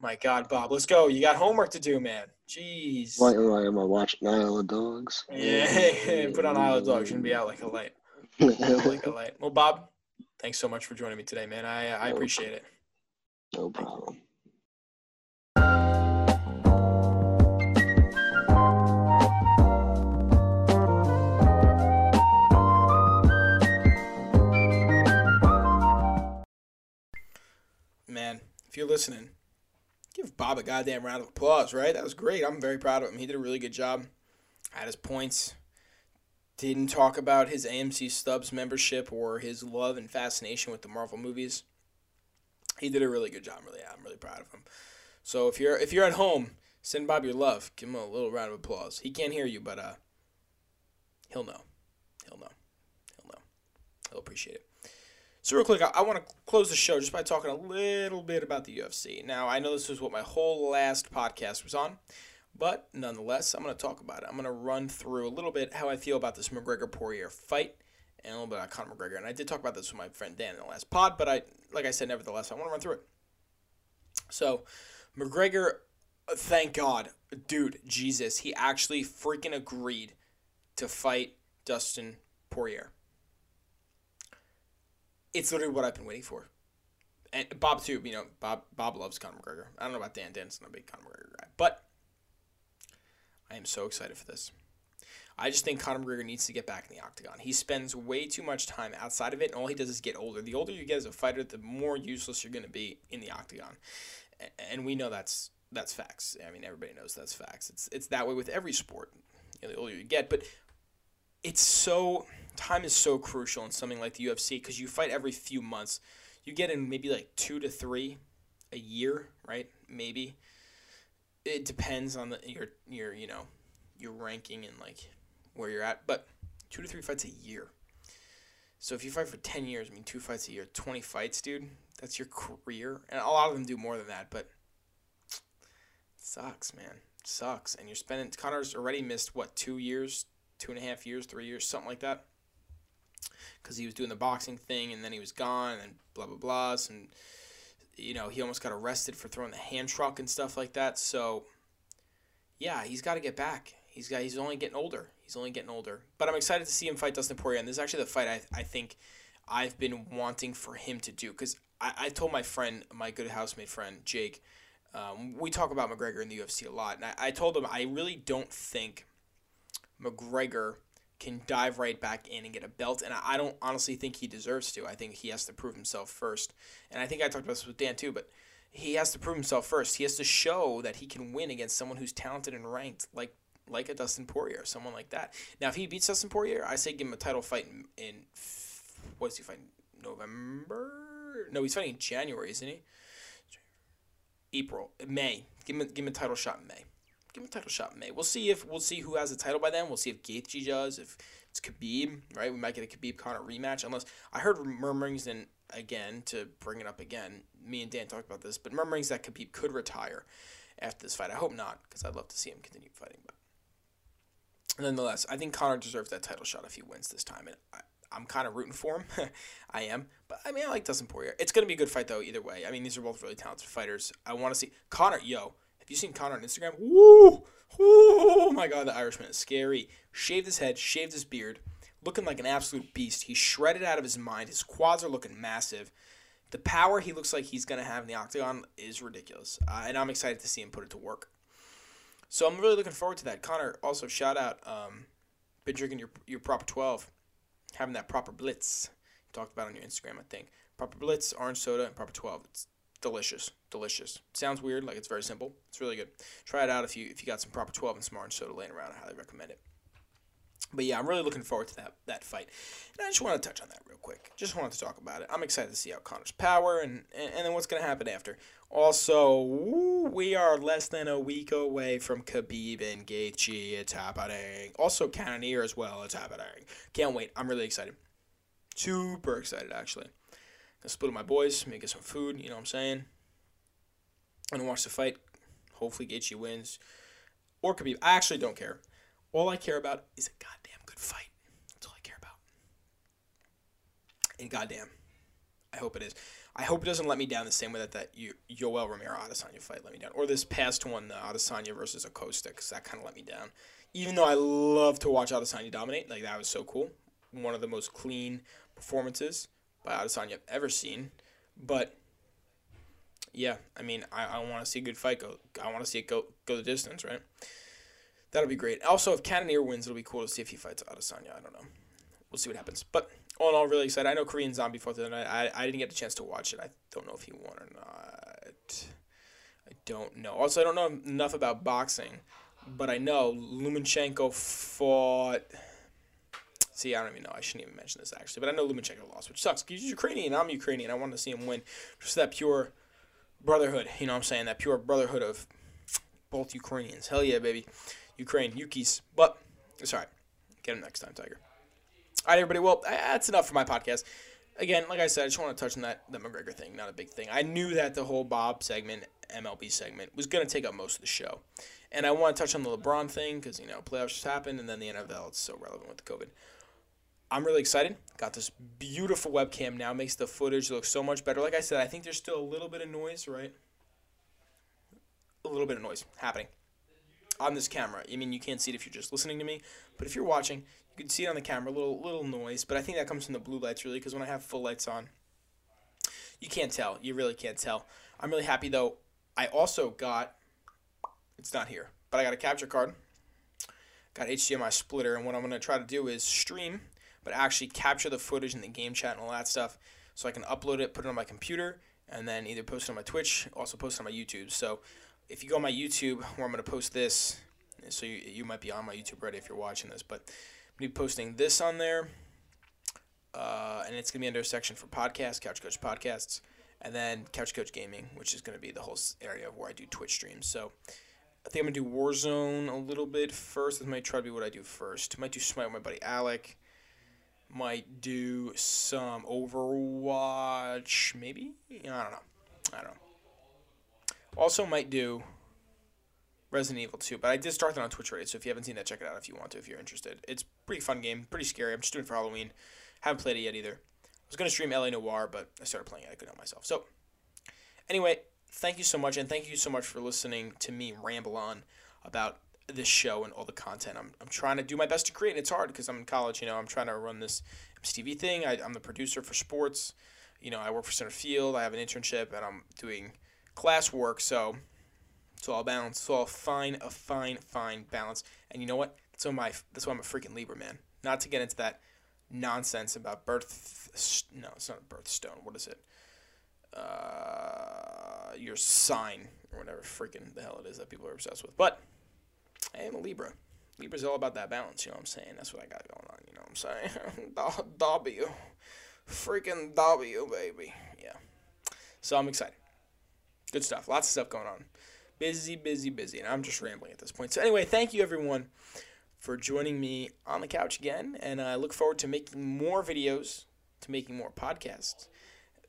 My God, Bob, let's go. You got homework to do, man. Jeez. Why, why am I watching Isle of Dogs? Yeah, (laughs) put on Isle of Dogs. You're gonna be out like a light. (laughs) Like a light. Well, Bob, thanks so much for joining me today, man. I uh, I appreciate it. no problem. Man, if you're listening, give Bob a goddamn round of applause, right? That was great. I'm very proud of him. He did a really good job. Had his points. Didn't talk about his AMC Stubs membership or his love and fascination with the Marvel movies. He did a really good job. Really, I'm really proud of him. So if you're if you're at home, send Bob your love. Give him a little round of applause. He can't hear you, but uh, he'll know. He'll know. He'll know. He'll appreciate it. So real quick, I, I want to close the show just by talking a little bit about the UFC. Now, I know this is what my whole last podcast was on, but nonetheless, I'm going to talk about it. I'm going to run through a little bit how I feel about this McGregor Poirier fight and a little bit about Conor McGregor. And I did talk about this with my friend Dan in the last pod, but I, like I said, nevertheless, I want to run through it. So, McGregor, uh, thank God, dude, Jesus, he actually freaking agreed to fight Dustin Poirier. It's literally what I've been waiting for. And Bob too, you know, Bob Bob loves Conor McGregor. I don't know about Dan. Dan's not a big Conor McGregor guy, but I am so excited for this. I just think Conor McGregor needs to get back in the octagon. He spends way too much time outside of it, and all he does is get older. The older you get as a fighter, the more useless you're going to be in the octagon, and we know that's that's facts. I mean, everybody knows that's facts. It's it's that way with every sport. You know, the older you get, but it's so time is so crucial in something like the UFC because you fight every few months. You get in maybe like two to three a year, right? Maybe it depends on the your your you know your ranking and like where you're at, but two to three fights a year. So if you fight for ten years, I mean two fights a year, twenty fights, dude. That's your career, and a lot of them do more than that, but (tsk) sucks, man. sucks, and you're spending. Conor's already missed what two years, two and a half years, three years, something like that, because he was doing the boxing thing, and then he was gone, and blah blah blah. And you know he almost got arrested for throwing the hand truck and stuff like that. So yeah, he's got to get back. He's got. He's only getting older. He's only getting older. But I'm excited to see him fight Dustin Poirier. And this is actually the fight I, I think I've been wanting for him to do. Because I, I told my friend, my good housemate friend, Jake, um, we talk about McGregor in the UFC a lot. And I, I told him I really don't think McGregor can dive right back in and get a belt. And I, don't honestly think he deserves to. I think he has to prove himself first. And I think I talked about this with Dan too. But he has to prove himself first. He has to show that he can win against someone who's talented and ranked like like a Dustin Poirier, or someone like that. Now, if he beats Dustin Poirier, I say give him a title fight in, in what is he fighting? November? No, he's fighting in January, isn't he? April, May. Give him, give him a title shot in May. Give him a title shot May. We'll see if we'll see who has the title by then. We'll see if Gaethje does. If it's Khabib, right? We might get a Khabib Conor rematch. Unless I heard murmurings and again to bring it up again. Me and Dan talked about this, but murmurings that Khabib could retire after this fight. I hope not, because I'd love to see him continue fighting. But nonetheless, I think Conor deserves that title shot if he wins this time. And I, I'm kind of rooting for him. (laughs) I am. But I mean, I like Dustin Poirier. It's going to be a good fight, though, either way. I mean, these are both really talented fighters. I want to see Conor. Yo, have you seen Conor on Instagram? Woo! Oh my God, the Irishman is scary. Shaved his head, shaved his beard, looking like an absolute beast. He's shredded out of his mind. His quads are looking massive. The power he looks like he's going to have in the octagon is ridiculous. Uh, and I'm excited to see him put it to work. So I'm really looking forward to that. Conor, also shout out. Um, been drinking your your proper 12, having that proper blitz. You talked about on your Instagram, I think. Proper blitz, orange soda, and proper 12. It's delicious, delicious. Sounds weird, like it's very simple. It's really good. Try it out if you if you got some proper 12 and some orange soda laying around. I highly recommend it. But yeah, I'm really looking forward to that that fight. And I just want to touch on that real quick. Just wanted to talk about it. I'm excited to see how Conor's power and, and, and then what's going to happen after. Also, we are less than a week away from Khabib and Gaethje. It's happening. Also, Cannonier as well. It's happening. Can't wait. I'm really excited. Super excited, actually. Split with my boys, make us some food. You know what I'm saying? And watch the fight. Hopefully, Gaethje wins. Or Khabib. I actually don't care. All I care about is a goddamn good fight. That's all I care about. And goddamn, I hope it is. I hope it doesn't let me down the same way that that Yoel Romero Adesanya fight let me down, or this past one, the Adesanya versus Acosta, because that kind of let me down. Even though I love to watch Adesanya dominate, like that was so cool. One of the most clean performances by Adesanya I've ever seen. But yeah, I mean, I, I want to see a good fight go. I want to see it go go the distance, right? That'll be great. Also, if Cannonier wins, it'll be cool to see if he fights Adesanya. I don't know. We'll see what happens. But all in all, really excited. I know Korean Zombie fought the other night. I, I didn't get a chance to watch it. I don't know if he won or not. I don't know. Also, I don't know enough about boxing, but I know Lomachenko fought. See, I don't even know. I shouldn't even mention this actually, but I know Lomachenko lost, which sucks. He's Ukrainian. I'm Ukrainian. I wanted to see him win. Just that pure brotherhood. You know what I'm saying? That pure brotherhood of both Ukrainians. Hell yeah, baby. Ukraine, Yukis. But it's all right. Get him next time, Tiger. All right, everybody. Well, that's enough for my podcast. Again, like I said, I just want to touch on that the McGregor thing. Not a big thing. I knew that the whole Bob segment, MLB segment, was going to take up most of the show, and I want to touch on the LeBron thing because you know playoffs just happened, and then the NFL. It's so relevant with the COVID. I'm really excited. Got this beautiful webcam now. Makes the footage look so much better. Like I said, I think there's still a little bit of noise, right? A little bit of noise happening. on this camera. I mean, you can't see it if you're just listening to me, but if you're watching, you can see it on the camera. Little little noise, but I think that comes from the blue lights really, because when I have full lights on, you can't tell. You really can't tell. I'm really happy though. I also got. It's not here, but I got a capture card. Got HDMI splitter, and what I'm gonna try to do is stream, but actually capture the footage in the game chat and all that stuff, so I can upload it, put it on my computer, and then either post it on my Twitch, also post it on my YouTube. So if you go on my YouTube, where I'm going to post this, so you, you might be on my YouTube already if you're watching this, but I'm going to be posting this on there, uh, and it's going to be under a section for podcasts, Couch Coach Podcasts, and then Couch Coach Gaming, which is going to be the whole area of where I do Twitch streams. So I think I'm going to do Warzone a little bit first. This might try to be what I do first. I might do Smite with my buddy Alec. Might do some Overwatch, maybe? I don't know. I don't know. Also, might do Resident Evil 2, but I did start that on Twitch already, so if you haven't seen that, check it out if you want to, if you're interested. It's pretty fun game, pretty scary. I'm just doing it for Halloween. Haven't played it yet either. I was going to stream LA Noire, but I started playing it. I couldn't help myself. So, anyway, thank you so much, and thank you so much for listening to me ramble on about this show and all the content. I'm, I'm trying to do my best to create. It's hard because I'm in college, you know, I'm trying to run this TV thing. I, I'm the producer for sports. You know, I work for Center Field. I have an internship, and I'm doing – classwork, so it's all balanced. It's all fine, a fine, fine balance. And you know what? Why my that's why I'm a freaking Libra man. Not to get into that nonsense about birth. No, it's not a birthstone. What is it? Uh, your sign or whatever freaking the hell it is that people are obsessed with. But I am a Libra. Libra's all about that balance. You know what I'm saying? That's what I got going on. You know what I'm saying? (laughs) w, freaking W, baby. Yeah. So I'm excited. Good stuff. Lots of stuff going on. Busy, busy, busy. And I'm just rambling at this point. So, anyway, thank you everyone for joining me on the couch again. And I look forward to making more videos, to making more podcasts.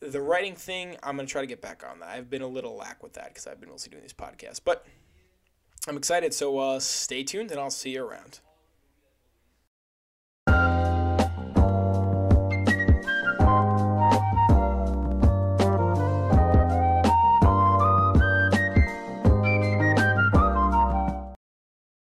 The writing thing, I'm going to try to get back on that. I've been a little lack with that because I've been mostly doing these podcasts. But I'm excited. So, uh, stay tuned and I'll see you around.